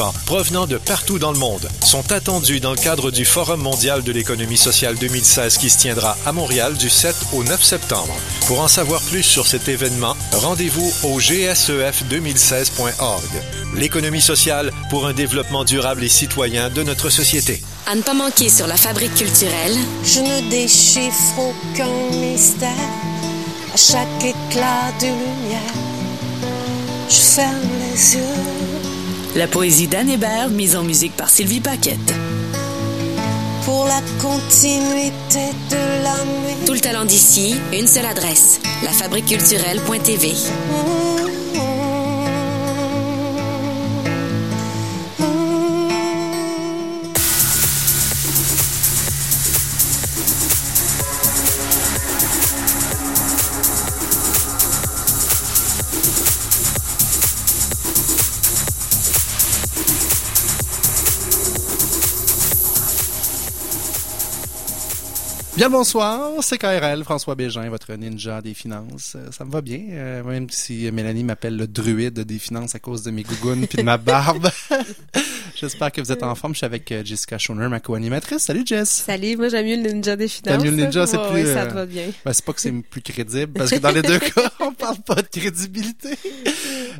participants provenant de partout dans le monde sont attendus dans le cadre du Forum mondial de l'économie sociale 2016 qui se tiendra à Montréal du 7 au 9 septembre. Pour en savoir plus sur cet événement, rendez-vous au gsef2016.org. L'économie sociale pour un développement durable et citoyen de notre société. À ne pas manquer sur la fabrique culturelle. Je ne déchiffre aucun mystère à chaque éclat de lumière. Je ferme les yeux. La poésie d'Anne Hébert, mise en musique par Sylvie Paquette. Pour la continuité de la. Tout le talent d'ici, une seule adresse, lafabriqueculturelle.tv. Bien bonsoir, c'est KRL, François Bégin, votre ninja des finances. Euh, Ça me va bien, euh, même si Mélanie m'appelle le druide des finances à cause de mes gougounes puis de ma barbe. J'espère que vous êtes en forme. Je suis avec euh, Jessica Schoner, ma co-animatrice. Salut Jess. Salut, moi j'aime mieux le ninja des finances. T'aimes mieux le ninja, c'est plus... ouais, ça euh, te va bien. Ben, c'est pas que c'est plus crédible, parce que dans les deux cas, on parle pas de crédibilité.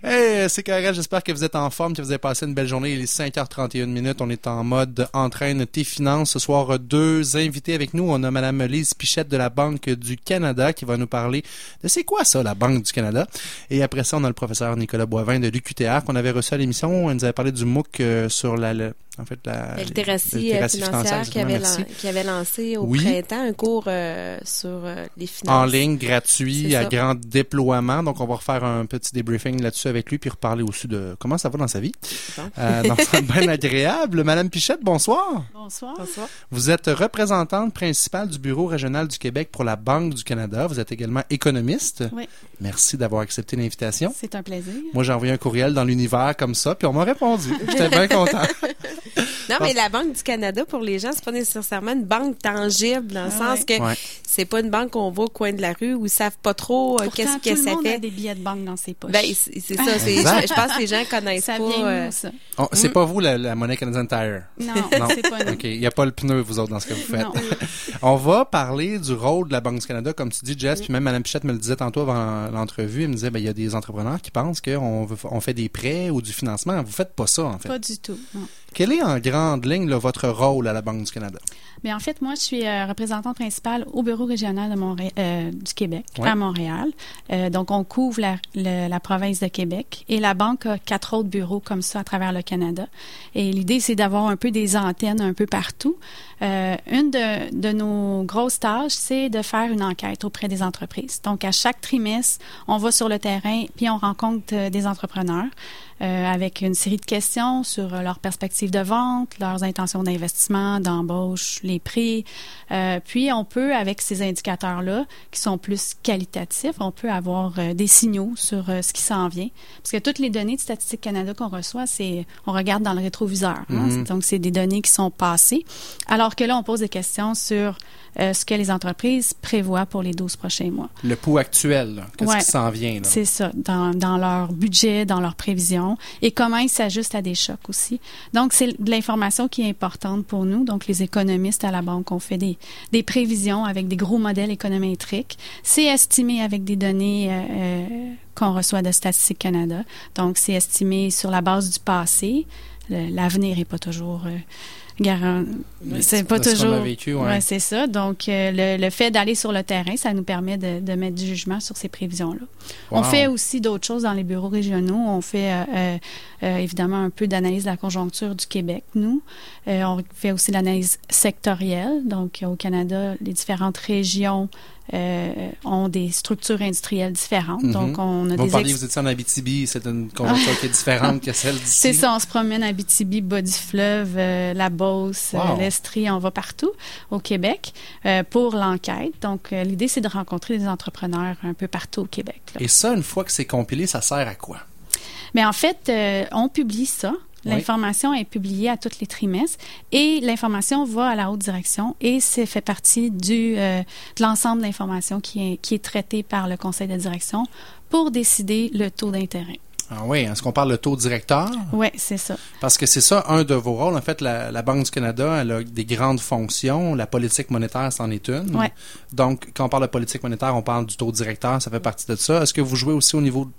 Hey, c'est KRL, j'espère que vous êtes en forme, que vous avez passé une belle journée. Il est 5h31 minutes. On est en mode entraîne tes finances. Ce soir, deux invités avec nous. On a Madame Lise Pichette de la Banque du Canada qui va nous parler de c'est quoi ça, la Banque du Canada. Et après ça, on a le professeur Nicolas Boivin de l'UQTR qu'on avait reçu à l'émission. Il nous avait parlé du MOOC euh, sur la, le- en fait, la, La littératie, la euh, littératie financière qui avait, merci. lan- qui avait lancé au Oui. printemps un cours euh, sur euh, les finances. en ligne, gratuit, à ça. grand déploiement. Donc, on va refaire un petit débriefing là-dessus avec lui, puis reparler aussi de comment ça va dans sa vie. Bon. Euh, donc, ça va être bien agréable. Madame Pichette, bonsoir. Bonsoir. Bonsoir. Vous êtes représentante principale du Bureau régional du Québec pour la Banque du Canada. Vous êtes également économiste. Oui. Merci d'avoir accepté l'invitation. C'est un plaisir. Moi, j'ai envoyé un courriel dans l'univers comme ça, puis on m'a répondu. J'étais bien content. Non, mais la Banque du Canada, pour les gens, c'est pas nécessairement une banque tangible, dans le Ah sens ouais. que Ouais. c'est pas une banque qu'on voit au coin de la rue où ils savent pas trop euh, qu'est-ce tout que le ça monde a fait. des billets de banque dans ses poches. Ben, c'est ça. Je, je pense que les gens connaissent ça pas. vient euh? On- C'est pas vous la, la monnaie Canadian Tire? Non, Non. c'est pas nous. OK. Il n'y a pas le pneu, vous autres, dans ce que vous faites. Non. On va parler du rôle de la Banque du Canada, comme tu dis, Jess, puis même Mme Pichette me le disait tantôt avant l'entrevue. Elle me disait, ben, il y a des entrepreneurs qui pensent qu'on veut- on fait des prêts ou du financement. Vous faites pas ça, en fait. Pas du tout. non. Quel est en grande ligne là, votre rôle à la Banque du Canada? Mais en fait, moi, je suis euh, représentante principale au bureau régional de euh, du Québec Ouais. à Montréal. Euh, donc, on couvre la, le- la province de Québec et la banque a quatre autres bureaux comme ça à travers le Canada. Et l'idée, c'est d'avoir un peu des antennes un peu partout. Une de, de nos grosses tâches, c'est de faire une enquête auprès des entreprises. Donc, à chaque trimestre, on va sur le terrain puis on rencontre des entrepreneurs. Euh, avec une série de questions sur euh, leurs perspectives de vente, leurs intentions d'investissement, d'embauche, les prix. Euh, puis on peut, avec ces indicateurs-là, qui sont plus qualitatifs, on peut avoir des signaux sur ce qui s'en vient. Parce que toutes les données de Statistique Canada qu'on reçoit, c'est on regarde dans le rétroviseur. hein. Mhm. Donc c'est des données qui sont passées. Alors que là, on pose des questions sur euh, ce que les entreprises prévoient pour les 12 prochains mois. Le pouls actuel, qu'est-ce Ouais. qui s'en vient? C'est ça, dans, dans leur budget, dans leurs prévisions et comment ils s'ajustent à des chocs aussi. Donc, c'est de l'information qui est importante pour nous. Donc, les économistes à la banque, on fait des, des prévisions avec des gros modèles économétriques. C'est estimé avec des données euh, euh, qu'on reçoit de Statistique Canada. Donc, c'est estimé sur la base du passé. L'avenir n'est pas toujours... euh, c'est pas toujours vécu, ouais. Ouais, c'est ça. Donc, euh, le, le fait d'aller sur le terrain, ça nous permet de, de mettre du jugement sur ces prévisions-là. On fait aussi d'autres choses dans les bureaux régionaux. On fait euh, euh, évidemment un peu d'analyse de la conjoncture du Québec, nous. On fait aussi l'analyse sectorielle. Donc, au Canada, les différentes régions euh, ont des structures industrielles différentes. Mhm. Donc, on a Vous des... parliez, vous étiez en Abitibi, c'est une conjoncture qui est différente que celle d'ici. C'est ça, on se promène à Bitibi, bas du fleuve, euh, la Beauce, euh, Wow. l'Estrie, on va partout au Québec euh, pour l'enquête. Donc, l'idée, c'est de rencontrer des entrepreneurs un peu partout au Québec. là. Et ça, une fois que c'est compilé, ça sert à quoi? Mais en fait, euh, on publie ça. Oui. L'information est publiée à tous les trimestres et l'information va à la haute direction et c'est fait partie du, euh, de l'ensemble d'informations qui est, qui est traité par le conseil de direction pour décider le taux d'intérêt. Ah oui, est-ce qu'on parle de taux directeur? Oui, c'est ça. Parce que c'est ça un de vos rôles. En fait, la, la, Banque du Canada, elle a des grandes fonctions. La politique monétaire, c'en est une. Ouais. Donc, quand on parle de politique monétaire, on parle du taux directeur, ça fait partie de ça. Est-ce que vous jouez aussi au niveau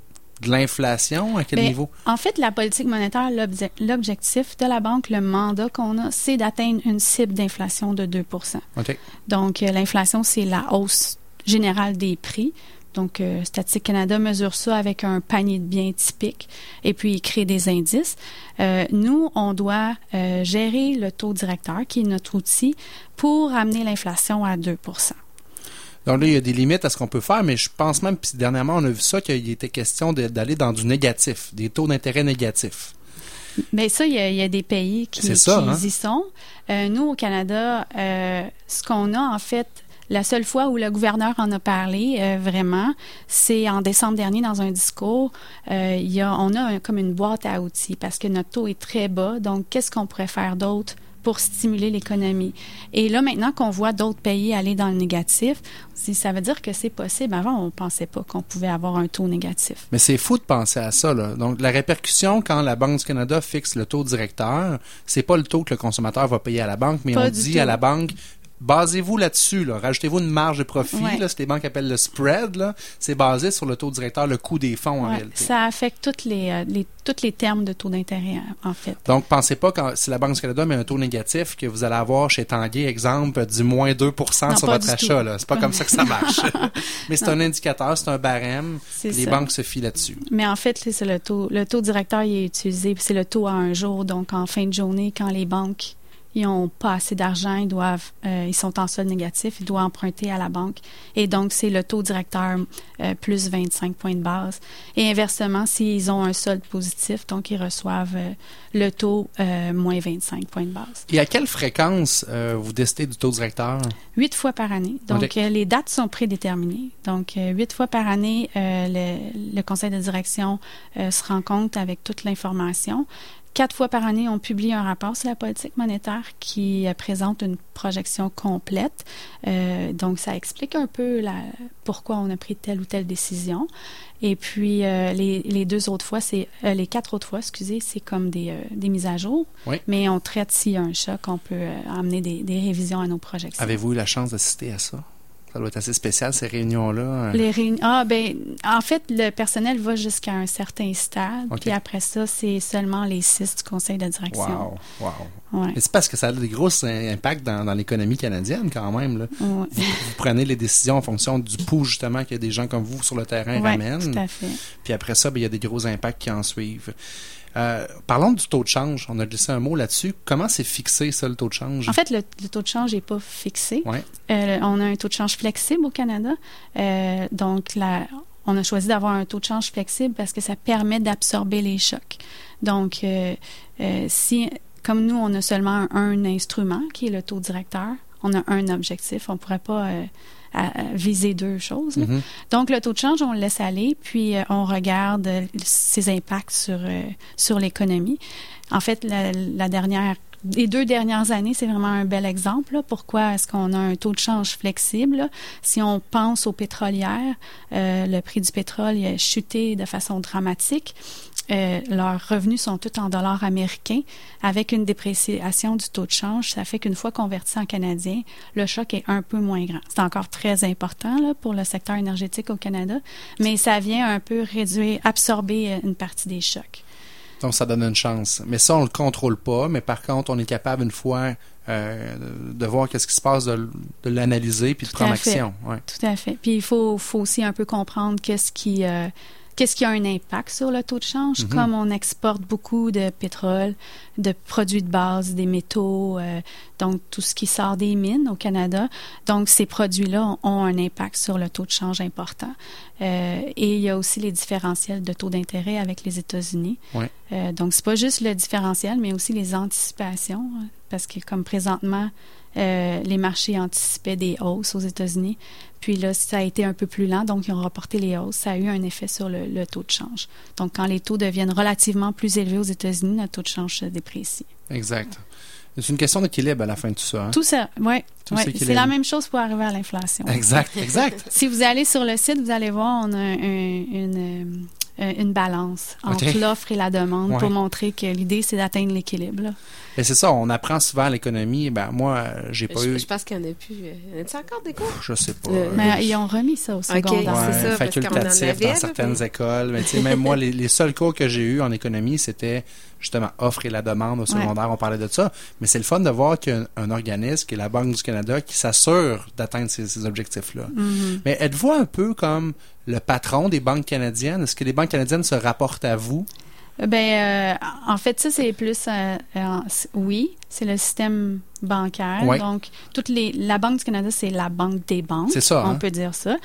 de l'inflation? À quel Ben, niveau? En fait, la politique monétaire, l'obje- l'objectif de la banque, le mandat qu'on a, c'est d'atteindre une cible d'inflation de 2 OK. Donc, euh, l'inflation, c'est la hausse générale des prix. Donc, euh, Statistique Canada mesure ça avec un panier de biens typique et puis il crée des indices. Euh, nous, on doit euh, gérer le taux directeur, qui est notre outil, pour amener l'inflation à 2 Donc là, il y a des limites à ce qu'on peut faire, mais je pense même, puis dernièrement, on a vu ça, qu'il était question d'aller dans du négatif, des taux d'intérêt négatifs. Bien, ça, il y, a, il y a des pays qui, C'est ça, qui hein? y sont. Euh, nous, au Canada, euh, ce qu'on a, en fait, la seule fois où le gouverneur en a parlé euh, vraiment, c'est en décembre dernier dans un discours. Euh, il y a, on a un- comme une boîte à outils parce que notre taux est très bas. Donc, qu'est-ce qu'on pourrait faire d'autre pour stimuler l'économie? Et là, maintenant qu'on voit d'autres pays aller dans le négatif, ça veut dire que c'est possible. Avant, on pensait pas qu'on pouvait avoir un taux négatif. Mais c'est fou de penser à ça. Là. Donc, la répercussion quand la Banque du Canada fixe le taux directeur, c'est pas le taux que le consommateur va payer à la banque, mais Pas on dit tout. à la banque, basez-vous là-dessus. Là. Rajoutez-vous une marge de profit, Ouais. là, ce que les banques appellent le spread. Là. C'est basé sur le taux directeur, le coût des fonds en réalité. ça affecte toutes les, euh, les, tous les termes de taux d'intérêt, en en fait. Donc, pensez pas quand si la Banque du Canada met un taux négatif que vous allez avoir chez Tanguay, exemple, du moins 2 Non, sur votre achat. là. C'est pas comme ça que ça marche. Mais c'est un indicateur, c'est un barème. C'est Les ça. banques se fient là-dessus. Mais en fait, c'est le taux. Le taux directeur, il est utilisé, puis c'est le taux à un jour. Donc, en fin de journée, quand les banques ils ont pas assez d'argent, ils doivent, euh, ils sont en solde négatif, ils doivent emprunter à la banque. Et donc, c'est le taux directeur euh, plus 25 points de base. Et inversement, s'ils ont un solde positif, donc ils reçoivent euh, le taux euh, moins 25 points de base. Et à quelle fréquence vous décidez du taux directeur? Huit fois par année. Donc, les dates sont prédéterminées. Donc, huit fois par année, le, le conseil de direction se rencontre avec toute l'information. Quatre fois par année, on publie un rapport sur la politique monétaire qui euh, présente une projection complète. Euh, donc, ça explique un peu la, pourquoi on a pris telle ou telle décision. Et puis, euh, les, les deux autres fois, c'est euh, les quatre autres fois, excusez, c'est comme des, des mises à jour. Oui. Mais on traite s'il y a un choc, on peut amener des, des révisions à nos projections. Avez-vous eu la chance d'assister à ça? Ça doit être assez spécial, ces réunions-là. Les réunions. Ah, ben, en fait, le personnel va jusqu'à un certain stade. Puis après ça, c'est seulement les six du conseil de direction. Wow, wow. Ouais. Mais c'est parce que ça a des gros impacts dans, dans l'économie canadienne quand même. Là. Ouais. Vous, vous prenez les décisions en fonction du pouls justement que des gens comme vous sur le terrain Ouais, ramènent. tout à fait. Puis après ça, ben, il y a des gros impacts qui en suivent. Euh, parlons du taux de change. On a glissé un mot là-dessus. Comment c'est fixé, ça, le taux de change? En fait, le, le taux de change n'est pas fixé. Ouais. Euh, on a un taux de change flexible au Canada. Euh, donc, la, on a choisi d'avoir un taux de change flexible parce que ça permet d'absorber les chocs. Donc, si, comme nous, on a seulement un, un instrument qui est le taux directeur, on a un objectif. On ne pourrait pas à- viser deux choses. Mhm. Donc, le taux de change, on le laisse aller, puis euh, on regarde euh, ses impacts sur, euh, sur l'économie. En fait, la, la dernière, les deux dernières années, c'est vraiment un bel exemple. là. Pourquoi est-ce qu'on a un taux de change flexible? là? Si on pense aux pétrolières, euh, le prix du pétrole a chuté de façon dramatique. Euh, leurs revenus sont tous en dollars américains. Avec une dépréciation du taux de change, ça fait qu'une fois converti en canadien, le choc est un peu moins grand. C'est encore très important là, pour le secteur énergétique au Canada, mais ça vient un peu réduire, absorber euh, une partie des chocs. Donc, ça donne une chance. Mais ça, on le contrôle pas. Mais par contre, on est capable, une fois, euh, de- voir qu'est-ce qui se passe, de, de l'analyser puis de prendre action. Ouais. Tout à fait. Puis il faut, faut aussi un peu comprendre qu'est-ce qui, euh, qu'est-ce qui a un impact sur le taux de change? Mhm. Comme on exporte beaucoup de pétrole, de produits de base, des métaux, euh, donc tout ce qui sort des mines au Canada. Donc ces produits-là ont un impact sur le taux de change important. Euh, et il y a aussi les différentiels de taux d'intérêt avec les États-Unis. Ouais. Euh, donc c'est pas juste le différentiel, mais aussi les anticipations, hein, parce que comme présentement euh, les marchés anticipaient des hausses aux États-Unis. Puis là, ça a été un peu plus lent, donc ils ont reporté les hausses. Ça a eu un effet sur le, le taux de change. Donc, quand les taux deviennent relativement plus élevés aux États-Unis, notre taux de change se déprécie. Exact. C'est une question d'équilibre à la fin de tout ça. hein? Tout ça, oui. Ouais, c'est la même chose pour arriver à l'inflation. Exact, exact. Si vous allez sur le site, vous allez voir, on a un- une, euh, une balance entre l'offre et la demande Ouais. pour montrer que l'idée, c'est d'atteindre l'équilibre. Et c'est ça, on apprend souvent à l'économie. Ben, moi, j'ai pas Je, eu. je pense qu'il y en a plus. Y en a-tu encore des cours? Je sais pas. Le- Mais ils ont remis ça au secondaire. c'est ça, parce qu'on en facultatif avait, dans certaines mais- écoles. Mais tu sais, même moi, les, les seuls cours que j'ai eus en économie, c'était justement offre et la demande au secondaire. On parlait de ça. Mais c'est le fun de voir qu'il y a un, un organisme qui est la Banque du Canada qui s'assure d'atteindre ces, ces objectifs-là. Mhm. Mais êtes-vous un peu comme le patron des banques canadiennes? Est-ce que les banques canadiennes se rapportent à vous? Ben, euh, en fait, ça, c'est plus, euh, euh, oui, c'est le système bancaire. Donc, toutes les, la Banque du Canada, c'est la banque des banques. C'est ça, On hein? peut dire ça.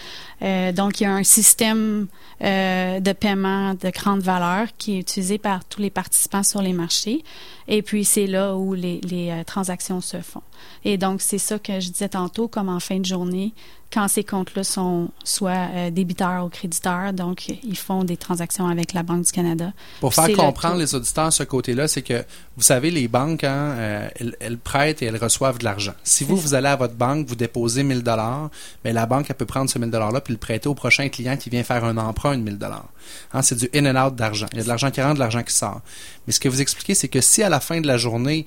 Euh, donc, il y a un système euh, de paiement de grande valeur qui est utilisé par tous les participants sur les marchés. Et puis, c'est là où les, les euh, transactions se font. Et donc, c'est ça que je disais tantôt, comme en fin de journée, quand ces comptes-là sont soit débiteurs ou créditeurs, donc ils font des transactions avec la Banque du Canada. Pour faire comprendre les auditeurs ce côté-là, c'est que vous savez, les banques, hein, elles, elles prêtent et elles reçoivent de l'argent. Si vous, vous allez à votre banque, vous déposez 1000 dollars, mais la banque, elle peut prendre ce 1000 dollars-là puis le prêter au prochain client qui vient faire un emprunt de 1000 dollars. Hein, c'est du in and out d'argent. Il y a de l'argent qui rentre, de l'argent qui sort. Mais ce que vous expliquez, c'est que si à la fin de la journée,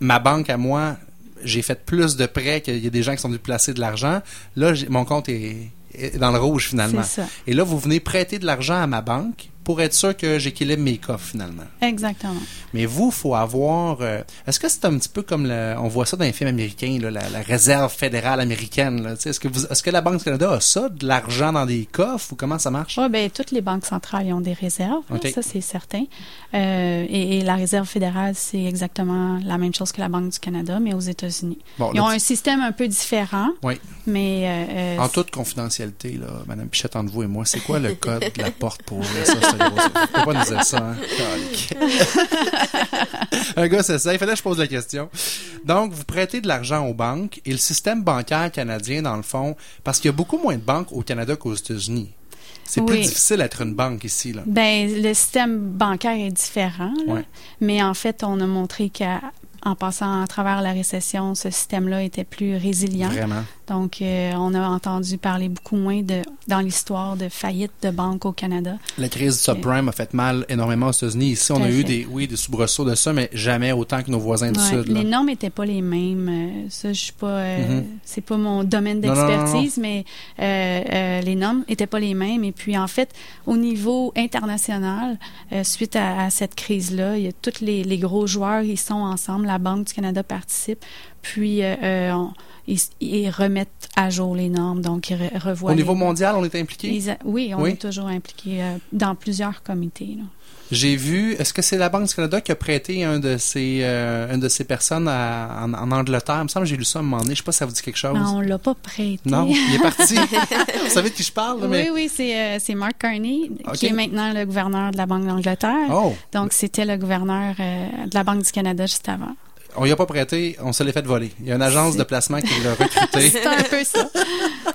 ma banque à moi, j'ai fait plus de prêts qu'il y a des gens qui sont venus placer de l'argent, là, mon compte est, est dans le rouge finalement. Et là, vous venez prêter de l'argent à ma banque pour être sûr que j'équilibre mes coffres finalement. Exactement. Mais vous, faut avoir. euh, Est-ce que c'est un petit peu comme le, on voit ça dans les films américains, là, la, la réserve fédérale américaine. Est-ce que la Banque du Canada a ça, de l'argent dans des coffres ou comment ça marche? Oui, ben, toutes les banques centrales ont des réserves, là, ça c'est certain. Euh, et, et la réserve fédérale, c'est exactement la même chose que la Banque du Canada, mais aux États-Unis. Bon, Ils ont un système un peu différent, Oui. mais euh, En toute confidentialité, là, Madame Pichette, entre vous et moi, c'est quoi le code de la porte pour ouvrir ça, pas nous dire ça, hein? Un gars, c'est ça. Il fallait que je pose la question. Donc, vous prêtez de l'argent aux banques et le système bancaire canadien, dans le fond, parce qu'il y a beaucoup moins de banques au Canada qu'aux États-Unis. C'est plus difficile d'être une banque ici, là. ben, le système bancaire est différent, là. Ouais. mais en fait, on a montré qu'en passant à travers la récession, ce système-là était plus résilient. Vraiment. Donc, euh, on a entendu parler beaucoup moins de, dans l'histoire de faillite de banques au Canada. La crise du subprime a fait mal énormément aux États-Unis. Ici, on a eu des, oui, des soubresauts de ça, mais jamais autant que nos voisins du Ouais, Sud. là. les normes n'étaient pas les mêmes. Euh, ça, je suis pas. euh, Mhm. C'est pas mon domaine d'expertise, mais euh, euh, les normes n'étaient pas les mêmes. Et puis, en fait, au niveau international, euh, suite à, à cette crise-là, il y a tous les, les gros joueurs, ils sont ensemble. La Banque du Canada participe. Puis, euh, euh, on- ils, ils remettent à jour les normes, donc ils re- revoient. Au niveau les- mondial, on est impliqué? ils oui, on Oui. est toujours impliqué euh, dans plusieurs comités. là. J'ai vu, est-ce que c'est la Banque du Canada qui a prêté un de ces, euh, une de ces personnes à- en, en Angleterre? Il me semble que j'ai lu ça à un moment donné. Je sais pas si ça vous dit quelque chose. Non, on l'a pas prêté. Non, il est parti. vous savez de qui je parle, mais... Oui, oui, c'est euh, Mark Carney, qui est maintenant le gouverneur de la Banque d'Angleterre. Oh, Donc, c'était le gouverneur euh, de la Banque du Canada juste avant. on y a pas prêté, on se l'est fait voler. Il y a une agence de placement qui l'a recruté. C'est un peu ça.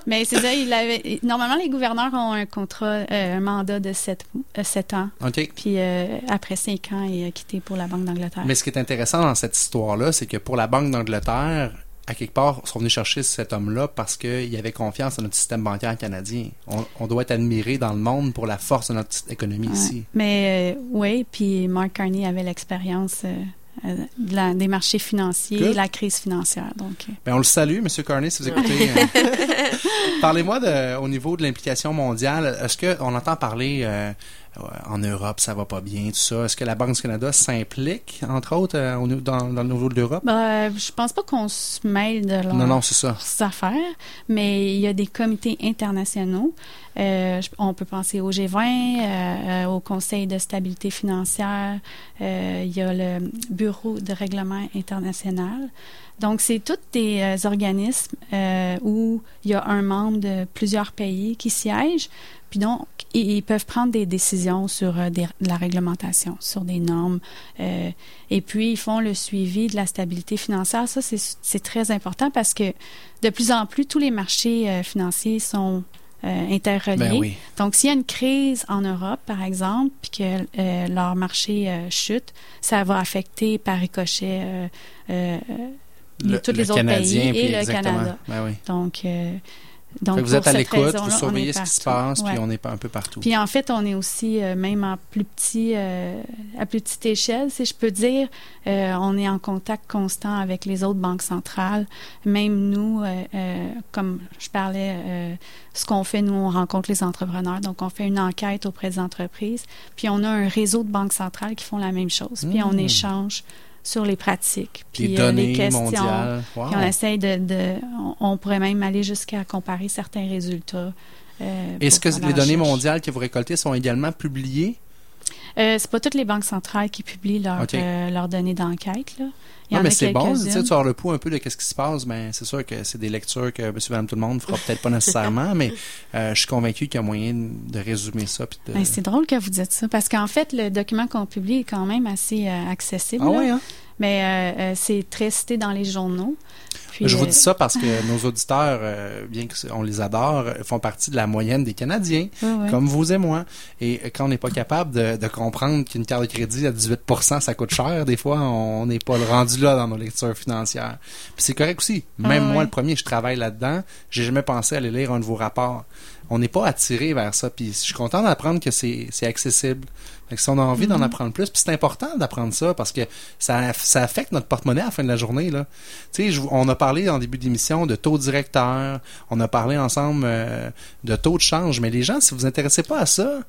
Mais c'est ça, il avait... Normalement, les gouverneurs ont un contrat, euh, un mandat de sept, euh, sept ans. OK. Puis euh, après cinq ans, il a quitté pour la Banque d'Angleterre. Mais ce qui est intéressant dans cette histoire-là, c'est que pour la Banque d'Angleterre, à quelque part, ils sont venus chercher cet homme-là parce qu'il avait confiance dans notre système bancaire canadien. On, on doit être admiré dans le monde pour la force de notre économie Ouais. ici. Mais euh, oui, puis Mark Carney avait l'expérience euh, euh, de la- des marchés financiers Good. et la crise financière. Donc, euh, Ben, on le salue, Monsieur Carney, si vous écoutez. euh. Parlez-moi de, au niveau de l'implication mondiale. Est-ce qu'on entend parler euh, en Europe, ça va pas bien, tout ça? Est-ce que la Banque du Canada s'implique, entre autres, euh, dans, dans le niveau de l'Europe? bah, je pense pas qu'on se mêle de leur, Non, non, leurs affaires, mais il y a des comités internationaux. Euh, on peut penser au G20, euh, euh, au Conseil de stabilité financière. il y a le Bureau de règlement international. Donc, c'est tous des organismes où il y a un membre de plusieurs pays qui siègent. Puis donc, ils, peuvent prendre des décisions sur la réglementation, sur des normes. et puis, ils font le suivi de la stabilité financière. Ça, c'est très important parce que de plus en plus, tous les marchés financiers sont euh, interreliés. Ben oui. Donc, s'il y a une crise en Europe, par exemple, puis que euh, leur marché euh, chute, ça va affecter par ricochet euh, euh, tous les autres Canadien, pays et le exactement. Canada. Ben oui. Donc, euh, Donc, vous êtes à l'écoute, vous surveillez ce qui se passe, Ouais. puis on est un peu partout. Puis en fait, on est aussi, euh, même en plus petit, euh, à plus petite échelle, si je peux dire, euh, on est en contact constant avec les autres banques centrales. Même nous, comme je parlais, ce qu'on fait, nous, on rencontre les entrepreneurs. Donc, on fait une enquête auprès des entreprises. Puis on a un réseau de banques centrales qui font la même chose. Puis on Mm. échange sur les pratiques. Puis les euh, données les questions. mondiales. Wow. Puis on essaye de, de- on, on pourrait même aller jusqu'à comparer certains résultats. euh, Est-ce que les données mondiales que vous récoltez sont également publiées? Euh, c'est pas toutes les banques centrales qui publient leurs euh, leurs données d'enquête. Là. Il y Non, mais c'est bon, tu sais, tu as le pouls un peu de ce qui se passe. Ben, c'est sûr que c'est des lectures que monsieur, madame, tout le monde ne fera peut-être pas nécessairement, mais euh, je suis convaincu qu'il y a moyen de résumer ça. de- Ben, c'est drôle que vous dites ça, parce qu'en fait, le document qu'on publie est quand même assez euh, accessible. ah oui, hein? Mais c'est très cité dans les journaux. Puis, je vous dis ça parce que nos auditeurs, euh, bien qu'on les adore, font partie de la moyenne des Canadiens, comme vous et moi. Et quand on n'est pas capable de, de comprendre qu'une carte de crédit à 18% ça coûte cher, des fois, on n'est pas rendu là dans nos lectures financières. Puis c'est correct aussi. Même Ah, moi, ouais. le premier, je travaille là-dedans. J'ai jamais pensé à aller lire un de vos rapports. On n'est pas attiré vers ça. Puis je suis content d'apprendre que c'est accessible. Fait que si on a envie d'en Mhm. apprendre plus, puis c'est important d'apprendre ça parce que ça, ça affecte notre porte-monnaie à la fin de la journée. Là. Tu sais, je- on a parlé en début d'émission de taux directeur, on a parlé ensemble euh, de taux de change, mais les gens, si vous vous intéressez pas à ça,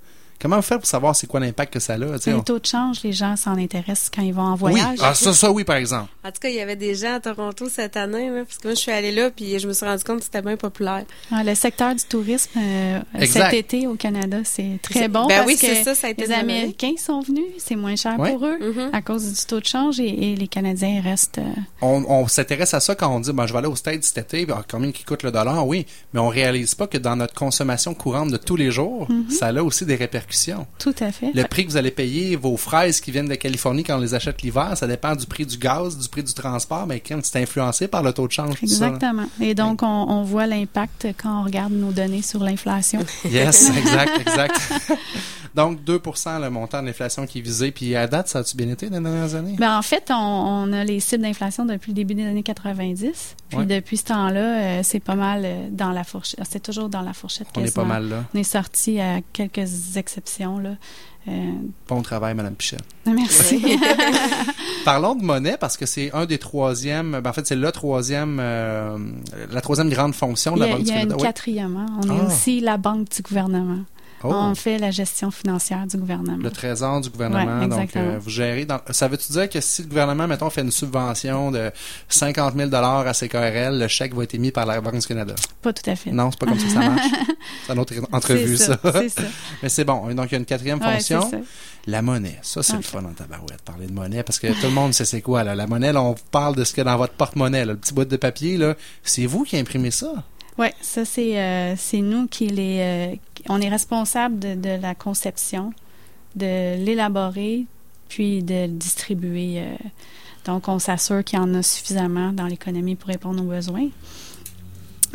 comment vous faites pour savoir c'est quoi l'impact que ça a? les on- taux de change, les gens s'en intéressent quand ils vont en Oui, voyage. ah, ça, ça, oui, par exemple. En tout cas, il y avait des gens à Toronto cette année, là, parce que moi, je suis allée là, puis je me suis rendu compte que c'était bien populaire. Ah, le secteur du tourisme euh, cet été au Canada, c'est très bon Ben parce oui, que c'est ça, ça a été les. Américains sont venus, c'est moins cher pour eux Mhm. à cause du taux de change et, et les Canadiens restent. euh, On, on s'intéresse à ça quand on dit ben, je vais aller au States cet été, ben, combien qui coûte le dollar, oui, mais on réalise pas que dans notre consommation courante de tous les jours, ça a aussi des répercussions. Tout à fait. Le prix que vous allez payer, vos fraises qui viennent de Californie quand on les achète l'hiver, ça dépend du prix du gaz, du prix du transport, mais quand c'est influencé par le taux de change. ça. Exactement. Et donc, on, on voit l'impact quand on regarde nos données sur l'inflation. Yes, exact, exact. Donc 2% le montant de l'inflation qui est visé. Puis à date, ça a-tu bien été dans les dernières années? Ben, en fait, on, on a les cibles d'inflation depuis le début des années 90. Puis Ouais. depuis ce temps-là, euh, c'est pas mal euh, dans la fourchette. C'est toujours dans la fourchette on est pas mal là. On est sorti à quelques exceptions. Là. Euh, Bon travail, Madame Pichette. merci. Parlons de monnaie parce que c'est un des troisièmes. ben, en fait, c'est le troisième, euh, la troisième grande fonction de il y la a, Banque il du y a une Canada. Oui. quatrième. hein. On Ah. est aussi la banque du gouvernement. Oh, On fait la gestion financière du gouvernement. le trésor du gouvernement. Ouais, donc, euh, vous gérez. Dans, ça veut-tu dire que si le gouvernement, mettons, fait une subvention de 50 000 à CKRL, le chèque va être émis par la Banque du Canada? Pas tout à fait. Non, c'est pas comme ça que ça marche. C'est une autre entrevue, ça. C'est ça. Mais c'est bon. Donc, il y a une quatrième Ouais, fonction. La monnaie, ça c'est le fun en tabarouette, parler de monnaie, parce que tout le monde sait c'est quoi. Là. La monnaie, là, on parle de ce qu'il y a dans votre porte-monnaie, le petit bout de papier. là. C'est vous qui imprimez ça. Oui, ça c'est euh, nous qui les euh, on est responsable de, de la conception, de l'élaborer, puis de le distribuer. euh. donc on s'assure qu'il y en a suffisamment dans l'économie pour répondre aux besoins.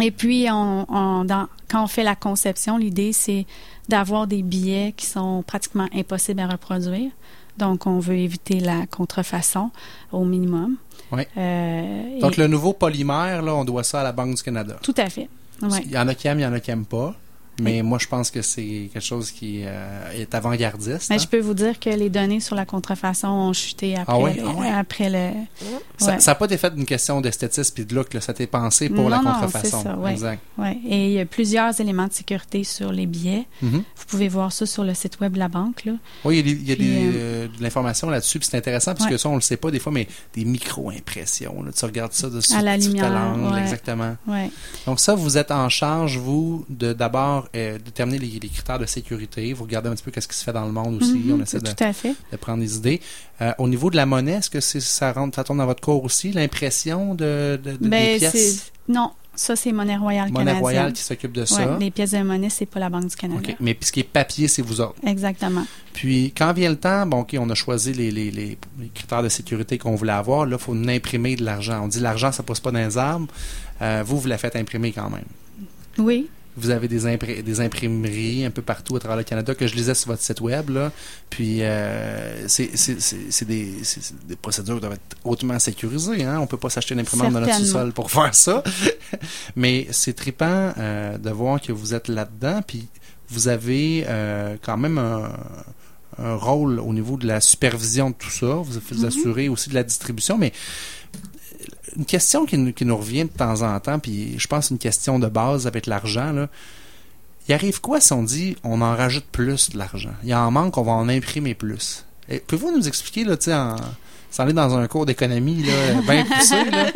Et puis on, on- dans, quand on fait la conception, l'idée c'est d'avoir des billets qui sont pratiquement impossibles à reproduire. Donc on veut éviter la contrefaçon au minimum. Euh, Donc et- le nouveau polymère, là, on doit ça à la Banque du Canada. tout à fait. Ouais. Il y en a qui aiment, il y en a qui n'aiment pas. Mais moi, je pense que c'est quelque chose qui euh, est avant-gardiste. Mais hein. je peux vous dire que les données sur la contrefaçon ont chuté après, Ah ouais? le, Ah après le. Ça n'a pas été fait d'une question d'esthétisme puis de look, là. ça a été pensé pour la Non, non, contrefaçon. c'est ça, ouais. Exact. Ouais. Et il y a plusieurs éléments de sécurité sur les billets. Mhm. Vous pouvez voir ça sur le site web de la banque. Là. Oui, il y a, des- Puis, euh, euh, de l'information là-dessus, puis c'est intéressant parce que ça, on le sait pas des fois, mais des micro-impressions. Tu regardes ça dessus À la ta lumière, langue, exactement. Ouais. Donc ça, vous êtes en charge, vous, de d'abord euh, déterminer les, les critères de sécurité. Vous regardez un petit peu qu'est-ce qui se fait dans le monde aussi. Mhm, On essaie de, Tout à fait. de prendre des idées. Euh, au niveau de la monnaie, est-ce que ça rentre, ça tombe dans votre cours aussi, l'impression de, de, de- des Ben, pièces? c'est- non, ça c'est Monnaie Royale Monnaie canadienne. Royale qui s'occupe de ça. Ouais, les pièces de monnaie, c'est pas la Banque du Canada. Mais puis ce qui est papier, c'est vous autres. Exactement. Puis, quand vient le temps, bon, OK, on a choisi les, les, les, les critères de sécurité qu'on voulait avoir. Là, il faut imprimer de l'argent. On dit l'argent, ça pousse pas dans les arbres. Euh, vous, vous la faites imprimer quand même. Oui. Vous avez des, imprimeries un peu partout à travers le Canada que je lisais sur votre site web. Là. Puis, euh, c'est des, procédures qui doivent être hautement sécurisées. Hein? On peut pas s'acheter une imprimante dans notre sous-sol pour faire ça. Mais c'est trippant euh, de voir que vous êtes là-dedans. Puis, vous avez euh, quand même un, un rôle au niveau de la supervision de tout ça. Vous vous assurez aussi de la distribution. Mais une question qui nous, qui nous revient de temps en temps, puis je pense une question de base avec l'argent, là. Il arrive quoi si on dit on en rajoute plus de l'argent? Il en manque, on va en imprimer plus. Et Pouvez-vous nous expliquer, là, tu sais, en, sans aller dans un cours d'économie, là, bien poussé, là,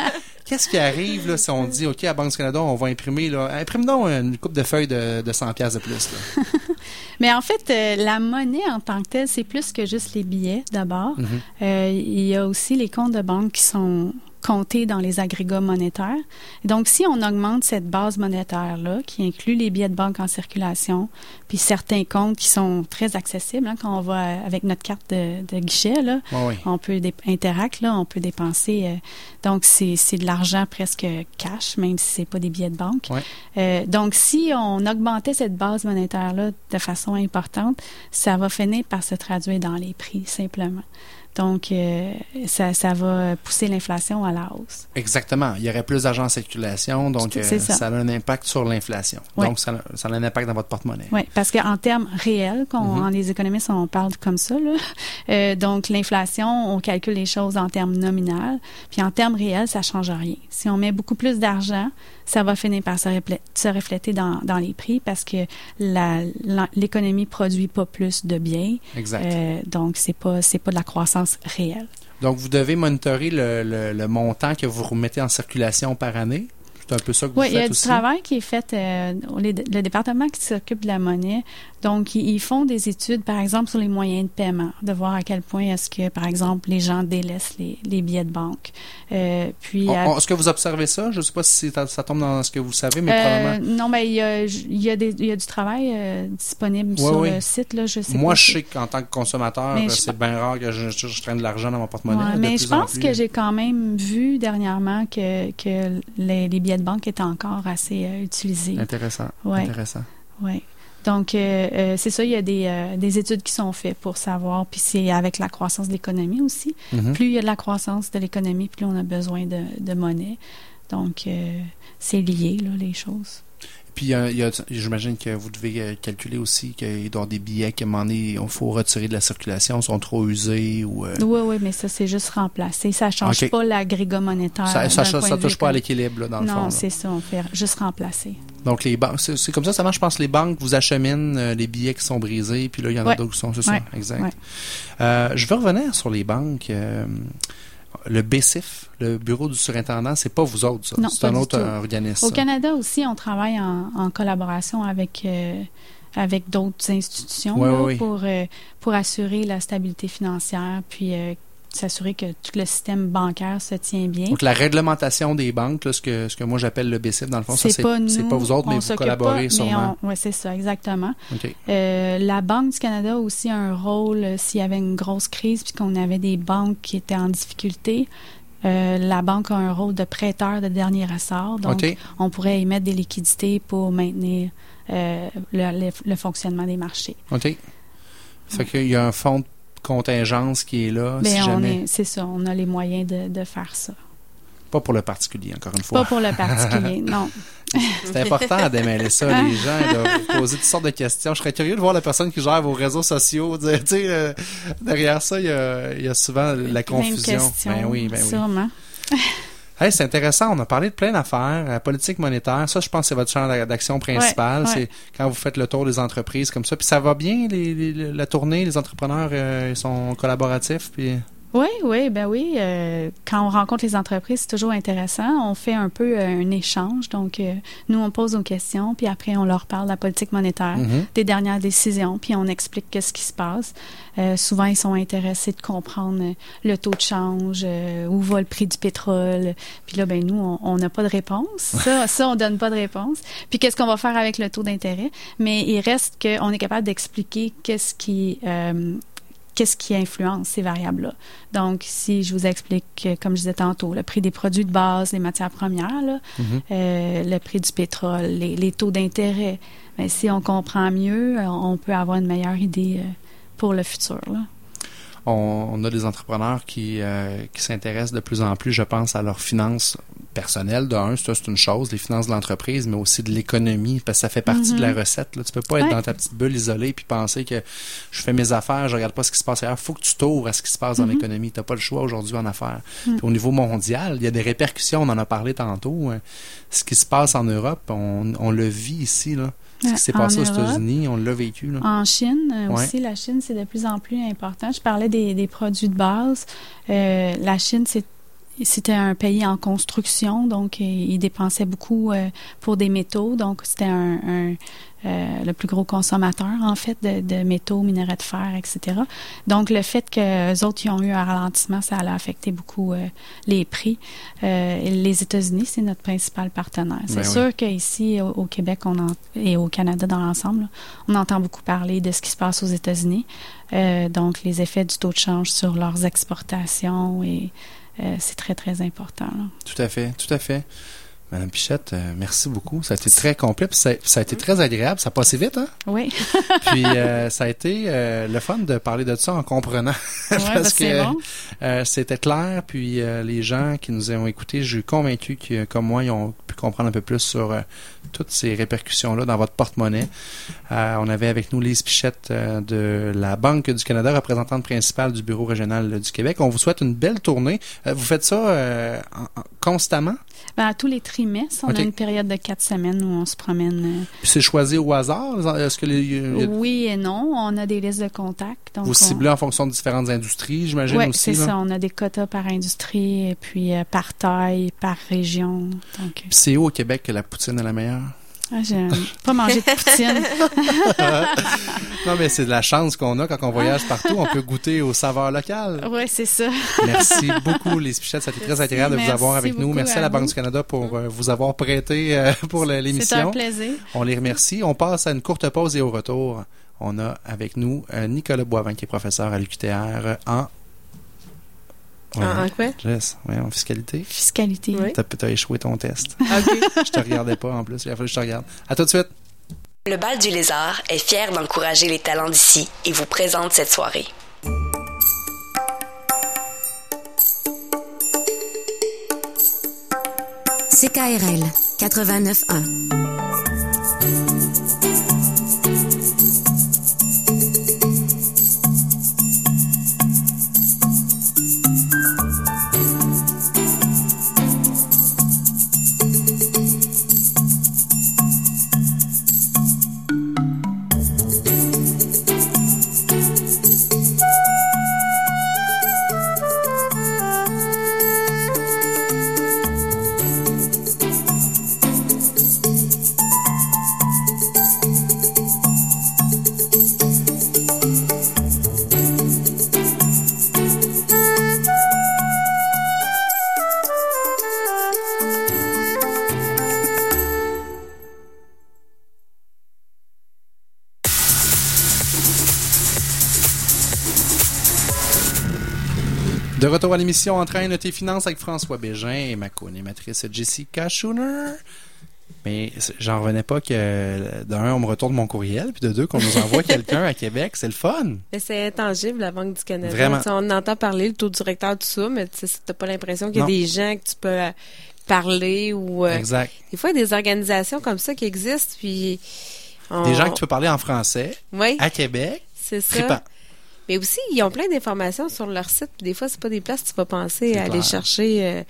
qu'est-ce qui arrive, là, si on dit, OK, à Banque du Canada, on va imprimer, là, imprime donc une coupe de feuilles de, de 100 pièces de plus, là. Mais en fait, euh, la monnaie en tant que telle, c'est plus que juste les billets d'abord. Mhm. Euh, il y a aussi les comptes de banque qui sont comptés dans les agrégats monétaires. Donc, si on augmente cette base monétaire-là, qui inclut les billets de banque en circulation, puis certains comptes qui sont très accessibles, hein, quand on va avec notre carte de, de guichet, là, on peut Interact, là, on peut dépenser. euh, donc, c'est c'est de l'argent presque cash, même si c'est pas des billets de banque. Ouais. Euh, donc, si on augmentait cette base monétaire-là de façon importante, ça va finir par se traduire dans les prix, simplement. Donc, euh, ça, ça va pousser l'inflation à la hausse. Exactement. Il y aurait plus d'argent en circulation, donc euh, ça. ça. a un impact sur l'inflation. Donc, ça, a- ça a un impact dans votre porte-monnaie. Oui, parce qu'en termes réels, quand les économistes, on parle comme ça. Là. Euh, donc, l'inflation, on calcule les choses en termes nominaux. Puis en termes réels, ça change rien. Si on met beaucoup plus d'argent, ça va finir par se, reflé- se refléter dans, dans les prix parce que l'économie produit pas plus de biens. Exact. Donc, c'est pas c'est pas de la croissance réelle. Donc, vous devez monitorer le, le- le montant que vous remettez en circulation par année. C'est un peu ça que vous Oui, il y faites a du aussi. travail qui est fait. euh, les- le département qui s'occupe de la monnaie, donc ils, font des études, par exemple, sur les moyens de paiement, de voir à quel point est-ce que, par exemple, les gens délaissent les, les billets de banque. Euh, puis, à- Est-ce que vous observez ça? Je ne sais pas si ça, ça tombe dans ce que vous savez, mais euh, probablement. non, mais il y a, il y a, des, il y a du travail euh, disponible Ouais, sur oui. le site. Là, je sais Moi, pas je sais qu'en tant que consommateur, c'est bien rare que je, je- je traîne de l'argent dans mon porte-monnaie. Ouais, mais je en pense que j'ai quand même vu dernièrement que, que les, les billets de banque étaient encore assez utilisés. Intéressant. Ouais. Intéressant. Oui. Donc, euh, euh, c'est ça, il y a des, euh, des études qui sont faites pour savoir, puis c'est avec la croissance de l'économie aussi. Mhm. Plus il y a de la croissance de l'économie, plus on a besoin de, de monnaie. Donc, euh, c'est lié, là, les choses. Puis, a- j'imagine que vous devez euh, calculer aussi qu'il doit y avoir des billets qu'à un moment donné, il faut retirer de la circulation, sont trop usés ou. euh, Oui, oui, mais ça, c'est juste remplacé. Ça change Ok. pas l'agrégat monétaire. ça, de touche pas à l'équilibre, dans le fond. Non, c'est ça, on fait juste remplacer. Donc, les banques, c'est comme ça, ça marche. Je pense que les banques vous acheminent euh, les billets qui sont brisés, puis là, il y en a d'autres qui sont, c'est Ouais. ça, exact. Ouais. Euh, je veux revenir sur les banques. Le BCIF, le Bureau du surintendant, c'est pas vous autres, ça. Non, c'est un autre organisme. Au. Canada aussi, on travaille en, en collaboration avec, euh, avec d'autres institutions là. Pour, euh, pour assurer la stabilité financière, puis euh, s'assurer que tout le système bancaire se tient bien. Donc, la réglementation des banques, là, ce, que, ce que moi j'appelle le BCIF, dans le fond, ça, c'est pas nous, pas vous autres, mais vous collaborez pas, sûrement. Oui, c'est ça, exactement. Euh, la Banque du Canada a aussi un rôle euh, s'il y avait une grosse crise puis qu'on avait des banques qui étaient en difficulté. euh, la banque a un rôle de prêteur de dernier ressort. Donc, on pourrait émettre des liquidités pour maintenir le, le- le fonctionnement des marchés. OK. Fait qu'il y a un fonds de contingence qui est là, si on jamais. est, c'est ça, on a les moyens de, de faire ça. Pas pour le particulier, encore une fois. Pas pour le particulier, non. C'est important à démêler ça. Les gens doivent vous poser toutes sortes de questions. Je serais curieux de voir la personne qui gère vos réseaux sociaux. Tu sais, euh, derrière ça, il y a, il y a souvent la Même confusion. question, Ben oui, ben oui. sûrement. Hey, c'est intéressant. On a parlé de plein d'affaires. La politique monétaire, ça, je pense, que c'est votre champ d'a- d'action principal. Ouais, ouais. C'est quand vous faites le tour des entreprises comme ça. Puis ça va bien, les, les- la tournée, les entrepreneurs euh, ils sont collaboratifs. Puis Oui, oui, ben oui. euh, quand on rencontre les entreprises, c'est toujours intéressant. On fait un peu euh, un échange. Donc, euh, nous, on pose nos questions, puis après, on leur parle de la politique monétaire, Mhm. des dernières décisions, puis on explique qu'est-ce qui se passe. Euh, souvent, ils sont intéressés de comprendre le taux de change, euh, où va le prix du pétrole. Puis là, ben nous, on- n'a pas de réponse. Ça, ça, on donne pas de réponse. Puis qu'est-ce qu'on va faire avec le taux d'intérêt? Mais il reste qu'on est capable d'expliquer qu'est-ce qui euh, qu'est-ce qui influence ces variables-là. Donc, si je vous explique, euh, comme je disais tantôt, le prix des produits de base, les matières premières, là, Mhm. euh, le prix du pétrole, les, les taux d'intérêt, ben, si on comprend mieux, euh, on peut avoir une meilleure idée pour le futur. Là. On, on a des entrepreneurs qui, euh, qui s'intéressent de plus en plus, je pense, à leurs finances personnelles. De un, ça, c'est une chose, les finances de l'entreprise, mais aussi de l'économie, parce que ça fait partie de la recette. Là. Tu peux pas être dans ta petite bulle isolée puis penser que je fais mes affaires, je regarde pas ce qui se passe ailleurs. faut que tu t'ouvres à ce qui se passe dans Mhm. l'économie. Tu pas le choix aujourd'hui en affaires. Puis au niveau mondial, il y a des répercussions, on en a parlé tantôt. hein. Ce qui se passe en Europe, on, on le vit ici. Là. Ce qui s'est passé aux. États-Unis, on l'a vécu. Là. En Chine euh, Ouais. aussi, la Chine, c'est de plus en plus important. Je parlais des, des produits de base. Euh, la Chine, c'est c'était un pays en construction, donc euh, il dépensait beaucoup euh, pour des métaux, donc c'était un, un, euh, le plus gros consommateur en fait de, de métaux, minerais de fer, etc. Donc le fait que les autres ils ont eu un ralentissement, ça a affecté beaucoup euh, les prix. Les États-Unis, c'est notre principal partenaire. C'est Ben sûr qu'ici au, au Québec on en- et au Canada dans l'ensemble, on entend beaucoup parler de ce qui se passe aux États-Unis, donc les effets du taux de change sur leurs exportations et euh, c'est très très important. là. Tout à fait, tout à fait. Madame Pichette, euh, merci beaucoup. Ça a été très complet, puis ça, ça a été très agréable. Ça a passé vite, hein? Oui, Puis euh, ça a été euh, le fun de parler de ça en comprenant. Ouais, Parce que bon. c'était clair, puis les gens qui nous ont écoutés, je suis convaincu que, comme moi, ils ont pu comprendre un peu plus sur toutes ces répercussions-là dans votre porte-monnaie. Euh, on avait avec nous Lise Pichette euh, de la Banque du Canada, représentante principale du Bureau régional du Québec. On vous souhaite une belle tournée. Euh, vous faites ça euh, en- en- constamment? Ben, à tous les trimestres, on a une période de quatre semaines où on se promène. Puis c'est choisi au hasard? Est-ce que les, euh, a- Oui et non, on a des listes de contacts. Donc vous on- ciblez en fonction de différentes industries, j'imagine Oui, aussi? c'est là? ça. On a des quotas par industrie et puis euh, par taille, par région. Euh, c'est où au Québec que la poutine est la meilleure? Ah, j'ai pas mangé de poutine. Non, mais c'est de la chance qu'on a quand on voyage partout. On peut goûter aux saveurs locales. Oui, c'est ça. Merci beaucoup, les Pichettes. Ça a été très agréable de vous Merci avoir avec nous. Merci à à la Banque vous. du Canada pour euh, vous avoir prêté euh, pour le- C'est un l'émission. plaisir. On les remercie. On passe à une courte pause et au retour, on a avec nous euh, Nicolas Boivin, qui est professeur à l'UQTR en... Ouais, En, en quoi? Jess, ouais, en fiscalité. Fiscalité. Oui. T'as t'as échoué ton test. OK. je te regardais pas en plus. Il a fallu que je te regarde. À tout de suite. Le Bal du Lézard est fier d'encourager les talents d'ici et vous présente cette soirée. CKRL 89.1. Retour à l'émission Entraîne tes finances avec François Bégin et ma co-animatrice Jessica Schooner. Mais j'en revenais pas que, d'un, on me retourne mon courriel, puis de deux, qu'on nous envoie quelqu'un à Québec. C'est le fun. Mais c'est intangible, la Banque du Canada. Vraiment. On entend parler, le taux directeur, tout ça, mais tu n'as pas l'impression qu'il y a Non. des gens que tu peux euh, parler ou... euh, Exact. des fois, il y a des organisations comme ça qui existent, puis... on- Des gens que tu peux parler en français Oui, à Québec. c'est ça. Trippant. Mais aussi, ils ont plein d'informations sur leur site, puis des fois, c'est pas des places que tu vas penser à aller chercher euh,